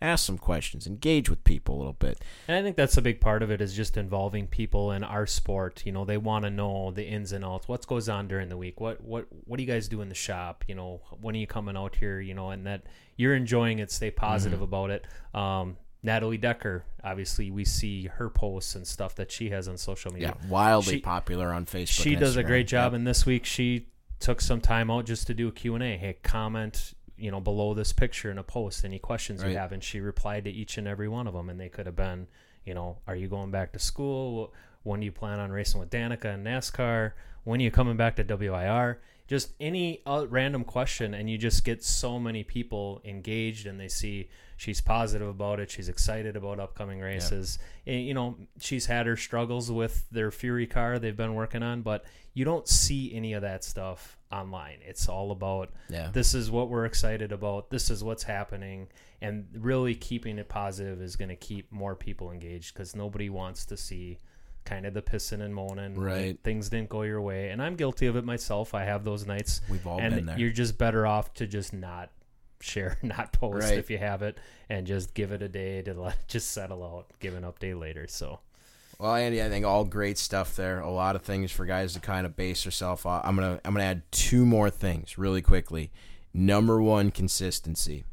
ask some questions, engage with people a little bit. And I think that's a big part of it is just involving people in our sport. You know, they want to know the ins and outs. What goes on during the week? What what what do you guys do in the shop? You know, when are you coming out here? You know, and that you're enjoying it. Stay positive mm-hmm. about it. Um, Natalie Decker, obviously, we see her posts and stuff that she has on social media. Yeah, wildly she, popular on Facebook. She does a great job, yep. and this week she took some time out just to do a Q&A. Hey, comment you know below this picture in a post any questions right. you have and she replied to each and every one of them and they could have been you know are you going back to school? When do you plan on racing with danica and nascar? When are you coming back to wir just any uh, random question and you just get so many people engaged and they see she's positive about it she's excited about upcoming races yeah. and, you know she's had her struggles with their fury car they've been working on but you don't see any of that stuff online it's all about yeah. this is what we're excited about this is what's happening and really keeping it positive is going to keep more people engaged because nobody wants to see kind of the pissing and moaning. Right. Things didn't go your way. And I'm guilty of it myself. I have those nights. We've all and been there. You're just better off to just not share, not post right. if you have it, and just give it a day to let it just settle out. Give an update later. So. Well, Andy, I think all great stuff there. A lot of things for guys to kind of base yourself on. I'm gonna I'm gonna add two more things really quickly. Number one, consistency.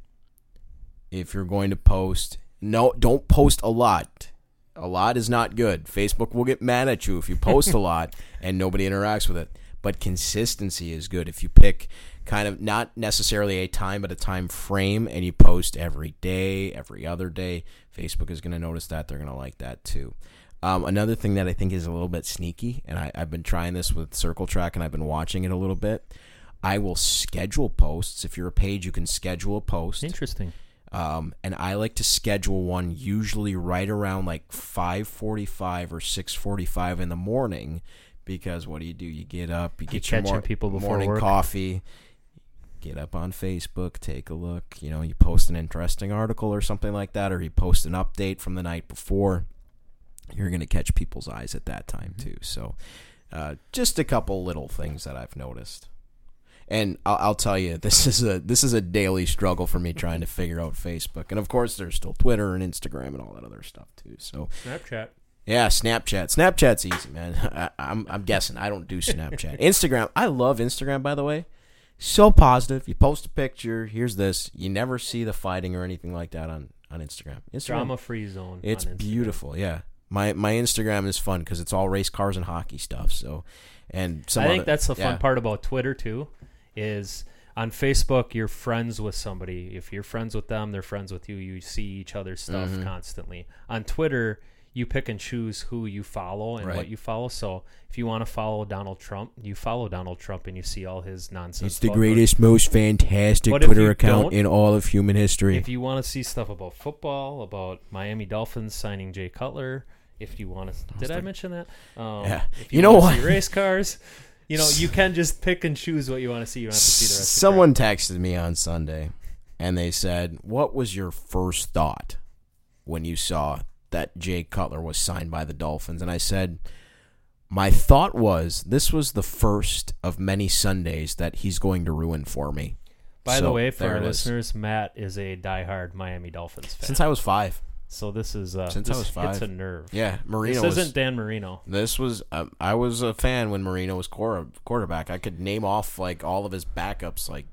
If you're going to post, no, don't post a lot a lot is not good. Facebook will get mad at you if you post a lot and nobody interacts with it. But consistency is good. If you pick kind of not necessarily a time, but a time frame, and you post every day, every other day, Facebook is going to notice that. They're going to like that too. Um, another thing that I think is a little bit sneaky, and I, I've been trying this with Circle Track and I've been watching it a little bit. I will schedule posts. If you're a page, you can schedule a post. Interesting. Um, and I like to schedule one usually right around like 5:45 or 6:45 in the morning because what do you do? You get up, you get you your mor- people morning work. coffee, get up on Facebook, take a look. You know, you post an interesting article or something like that, or you post an update from the night before. You're going to catch people's eyes at that time mm-hmm. too. So, uh, just a couple little things that I've noticed. And I'll, I'll, tell you, this is a this is a daily struggle for me trying to figure out Facebook, and of course, there's still Twitter and Instagram and all that other stuff too. So Snapchat. Yeah, Snapchat. Snapchat's easy, man. I, I'm I'm guessing I don't do Snapchat. Instagram. I love Instagram, by the way. So positive. You post a picture. Here's this. You never see the fighting or anything like that on on Instagram. Instagram drama free zone. It's beautiful. Yeah. My my Instagram is fun because it's all race cars and hockey stuff. So, and some I think other, that's the yeah. fun part about Twitter too is on Facebook, you're friends with somebody. If you're friends with them, they're friends with you. You see each other's stuff mm-hmm. constantly. On Twitter, you pick and choose who you follow and right. what you follow. So if you want to follow Donald Trump, you follow Donald Trump and you see all his nonsense. It's the greatest, most fantastic but Twitter account in all of human history. If you want to see stuff about football, about Miami Dolphins signing Jay Cutler, if you want to, did I mention that? Um, yeah. You, you know what? race cars. You know, you can just pick and choose what you want to see. You don't have to see the rest. Someone texted me on Sunday, and they said, "What was your first thought when you saw that Jay Cutler was signed by the Dolphins?" And I said, "My thought was this was the first of many Sundays that he's going to ruin for me." By so, the way, for our listeners, Matt is a diehard Miami Dolphins fan since I was five. So this is uh, since this I was five. Hits a nerve. Yeah, Marino. This was, isn't Dan Marino. This was uh, I was a fan when Marino was quarter, quarterback. I could name off like all of his backups, like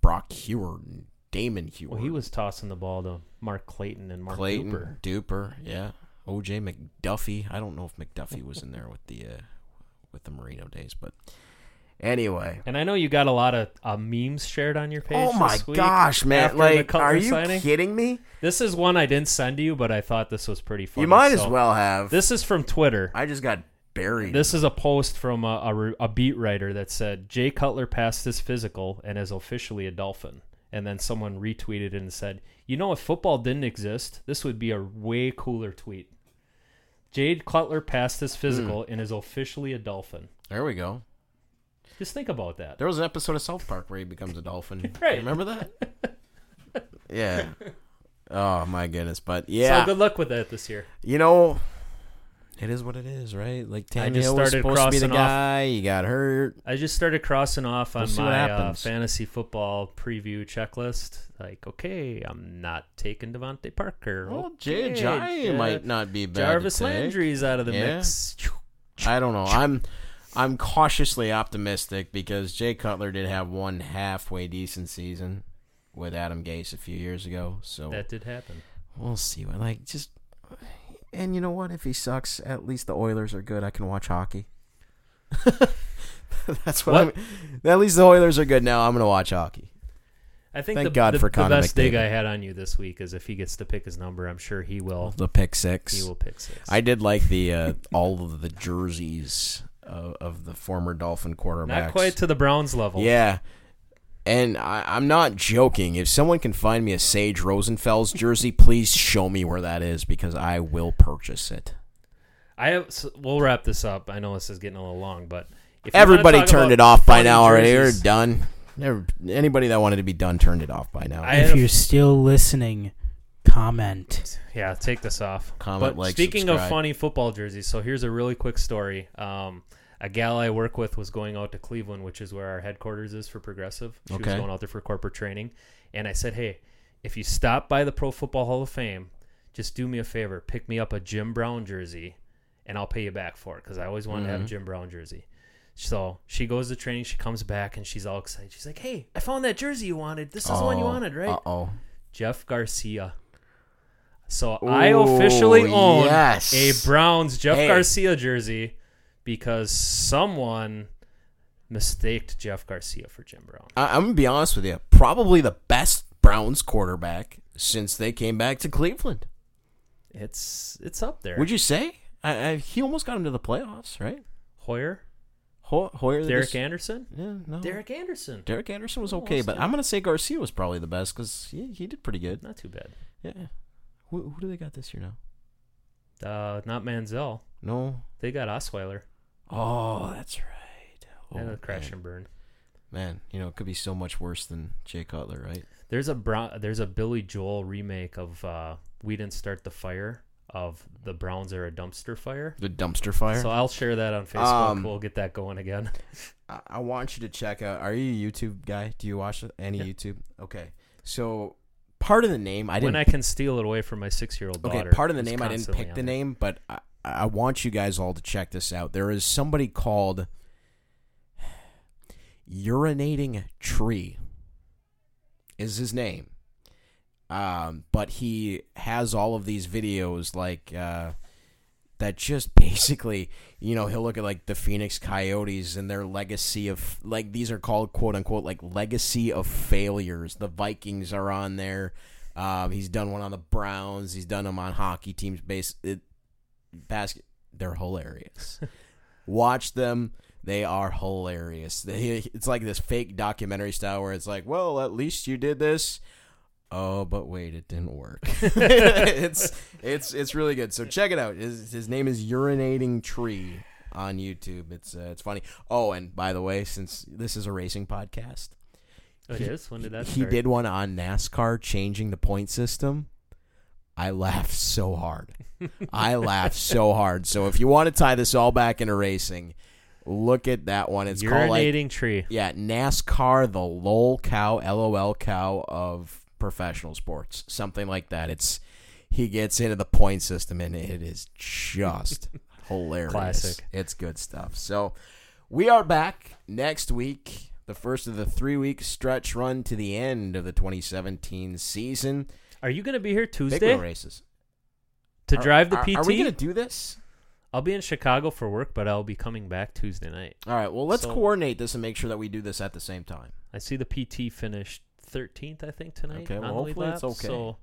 Brock and Damon Huard. Well, he was tossing the ball to Mark Clayton and Mark Clayton Duper. Duper, yeah. OJ McDuffie. I don't know if McDuffie was in there with the uh, with the Marino days, but anyway. And I know you got a lot of uh, memes shared on your page. Oh my gosh, man! Like, are you signing. kidding me? This is one I didn't send you, but I thought this was pretty funny. You might as well have. This is from Twitter. I just got buried. This is a post from a, a, a beat writer that said Jay Cutler passed his physical and is officially a Dolphin. And then someone retweeted it and said, "You know, if football didn't exist, this would be a way cooler tweet." Jay Cutler passed his physical and is officially a Dolphin. There we go. Just think about that. There was an episode of South Park where he becomes a dolphin. Right. You remember that? yeah. Oh my goodness, but yeah. So good luck with that this year. You know, it is what it is, right? Like I Tannehill just was started supposed to be the crossing off- guy. He got hurt. I just started crossing off on We'll my uh, fantasy football preview checklist. Like, okay, I'm not taking DeVante Parker. Well, Jay Okay, Ajayi Ja- might not be bad. Jarvis. Landry's out of the Yeah. mix. I don't know. I'm I'm cautiously optimistic because Jay Cutler did have one halfway decent season with Adam Gase a few years ago. So That did happen. We'll see. what- Like just, and you know what? If he sucks, at least the Oilers are good. I can watch hockey. That's what, What? I'm. At least the Oilers are good now. I'm gonna watch hockey. I think Thank the, God the, for the Connor best dig I had on you this week is if he gets to pick his number, I'm sure he will. The pick six. He will pick six. I did like the uh, all of the jerseys of, of the former Dolphin quarterback. Not quite to the Browns level. Yeah. And I, I'm not joking. If someone can find me a Sage Rosenfels jersey, please show me where that is because I will purchase it. I have. So we'll wrap this up. I know this is getting a little long, but if Everybody turned it off by now already. We're done. Never, anybody that wanted to be done turned it off by now. I if had you're still listening, comment. Yeah, take this off. Comment, but like, speaking of funny football jerseys, so here's a really quick story. Um, a gal I work with was going out to Cleveland, which is where our headquarters is for Progressive. She was going out there for corporate training, and I said, "Hey, if you stop by the Pro Football Hall of Fame, just do me a favor, pick me up a Jim Brown jersey, and I'll pay you back for it because I always wanted to have a Mhm. Jim Brown jersey." So she goes to training. She comes back and she's all excited. She's like, "Hey, I found that jersey you wanted. This is the one you Oh, wanted, right?" uh-oh. Jeff Garcia. So I officially own yes. a Browns Jeff Hey. Garcia jersey because someone mistaked Jeff Garcia for Jim Brown. I, I'm gonna be honest with you. Probably the best Browns quarterback since they came back to Cleveland. It's it's up there. Would you say? I, I, he almost got him to the playoffs, right? Hoyer, Ho- Hoyer, Derek this- Anderson, Yeah, no. Derek Anderson, Derek Anderson was okay, but still. I'm gonna say Garcia was probably the best because he, he did pretty good. not too bad. Yeah. Who, who do they got this year now? Uh, not Manziel. No. They got Osweiler. Oh, that's right. Oh, and a crash man. and burn. Man, you know it could be so much worse than Jay Cutler, right? There's a Brown, there's a Billy Joel remake of uh, "We Didn't Start the Fire" of the Browns are a dumpster fire. The dumpster fire. So I'll share that on Facebook. Um, we'll get that going again. I, I want you to check out. Are you a YouTube guy? Do you watch any Yeah. YouTube? Okay, so part of the name I didn't. When I can steal it away from my six-year-old daughter. okay, part of the name I didn't pick the name, but I, I want you guys all to check this out. There is somebody called urinating tree. Is his name? Um, but he has all of these videos like uh, that. Just basically, you know, he'll look at like the Phoenix Coyotes and their legacy of like these are called quote unquote like legacy of failures. The Vikings are on there. Um, he's done one on the Browns. He's done them on hockey teams. Base it, basket. They're hilarious. Watch them. They are hilarious. They, it's like this fake documentary style where it's like, well, at least you did this. Oh, but wait, it didn't work. it's it's it's really good. So check it out. His, his name is Urinating Tree on YouTube. It's uh, it's funny. Oh, and by the way, since this is a racing podcast, Oh, It is? When did that He start? did one on NASCAR changing the point system. I laughed so hard. I laughed so hard. So if you want to tie this all back into racing, look at that one. It's called like Urinating tree. yeah, NASCAR, the lol cow, lol cow of professional sports, something like that. It's he gets into the point system and it is just hilarious. Classic. It's good stuff. So we are back next week. the first of the three week stretch run to the end of the 2017 season. Are you going to be here Tuesday wheel races. to Are- drive the are- PT? Are we going to do this? I'll be in Chicago for work, but I'll be coming back Tuesday night. All right. Well, let's So- coordinate this and make sure that we do this at the same time. I see the PT finished 13th, I think tonight. Okay, well, the hopefully it's okay. So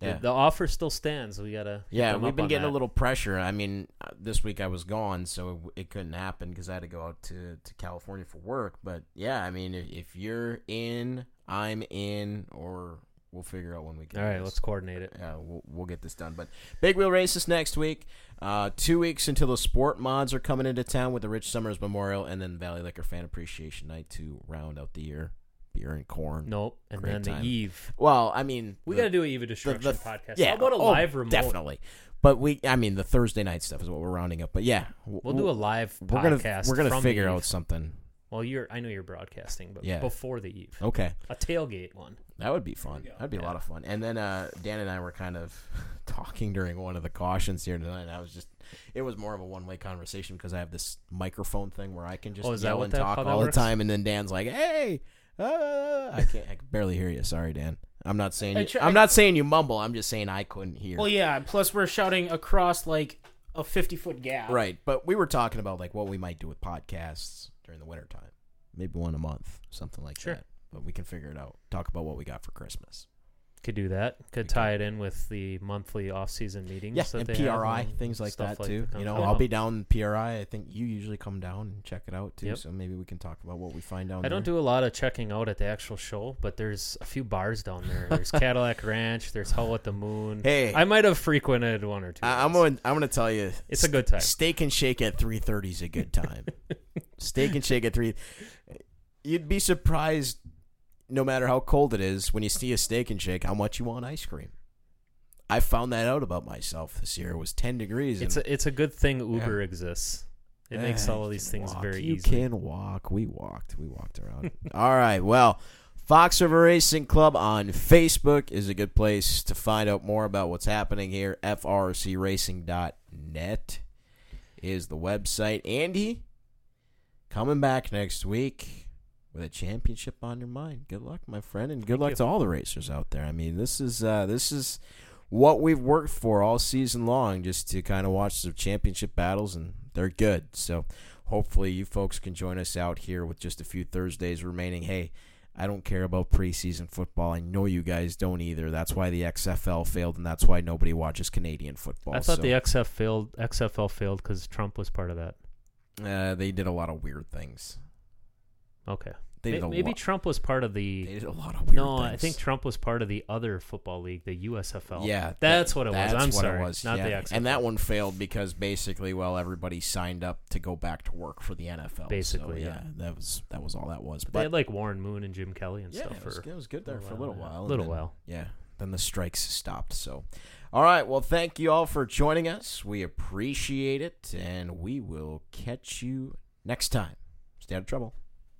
the- Yeah. the, offer still stands. We gotta. Yeah, we've been getting a little pressure. I mean, uh, this week I was gone, so it, it couldn't happen because I had to go out to, to California for work. But yeah, I mean, if, if you're in, I'm in, or we'll figure out when we can. All right, this. let's coordinate it. Yeah, we'll, we'll get this done. But big wheel races next week. Uh, two weeks until the sport mods are coming into town with the Rich Summers Memorial, and then Valley Liquor Fan Appreciation Night to round out the year. Beer and corn. Nope, and Great then time. the eve. Well, I mean, We gotta do a Eva the- Destruction the- podcast. Yeah, How about a oh, live remote? Definitely. But we, I mean, the Thursday night stuff is what we're rounding up. But yeah, We'll do a live We're gonna podcast we're gonna figure out something. Well, you're. I know you're broadcasting, but Yeah. before the eve. Okay, A tailgate one. that would be fun. That'd be a lot of fun. And then uh, Dan and I were kind of talking during one of the cautions here tonight. I was just, it was more of a one way conversation because I have this microphone thing where I can just Oh, is that yell what and that- talk how that all the works? time, and then Dan's like, "Hey." Uh, I can't. I can barely hear you. Sorry, Dan. I'm not saying. I you—I'm not saying you mumble. I'm just saying I couldn't hear. Well, yeah. Plus, we're shouting across like a fifty foot gap. Right, but we were talking about like what we might do with podcasts during the winter time. Maybe one a month, something like Sure. that. But we can figure it out. Talk about what we got for Christmas. Could do that. Could tie it in with the monthly off-season meetings. Yeah, that and PRI and things like that too. that You know, I'll out. be down PRI. I think you usually come down and check it out too. Yep. So maybe we can talk about what we find down there. I there. don't do a lot of checking out at the actual show, but there's a few bars down there. There's Cadillac Ranch. There's Howl at the Moon. Hey. I might have frequented one or two. I, I'm going. I'm going to tell you, It's a good time. Steak and shake at 3:30 is a good time. steak and shake at three. You'd be surprised, no matter how cold it is, when you see a steak and shake, how much you want ice cream. I found that out about myself this year. It was 10 degrees. It's a, it's a good thing Uber exists. It makes Eh, all of these things walk. very you easy. You can walk. We walked. We walked around. All right. Well, Fox River Racing Club on Facebook is a good place to find out more about what's happening here. FRCRacing.net is the website. Andy, coming back next week with a championship on your mind. Good luck, my friend, and good luck to all the racers out there. I mean, this is uh, this is what we've worked for all season long, just to kind of watch some championship battles, and they're good. So hopefully, you folks can join us out here with just a few Thursdays remaining. Hey. I don't care about preseason football. I know you guys don't either. That's why the XFL failed, and that's why nobody watches Canadian football. I thought So, the XF failed, XFL failed because Trump was part of that. uh, they did a lot of weird things. Okay. They a Maybe lot- Trump was part of the. They did a lot of weird no, I think Trump was part of the other football league, the USFL. Yeah, that's that- what it was. I'm what sorry, it was. not yeah. the XFL. And that one failed because basically, well, everybody signed up to go back to work for the NFL. Basically, so, yeah. that was that was all that was. they But had like Warren Moon and Jim Kelly and yeah, stuff. it was, for it was good there for a little yeah. while. and Little then- while. Yeah. Then the strikes stopped. So, all right. Well, thank you all for joining us. We appreciate it, and we will catch you next time. Stay out of trouble.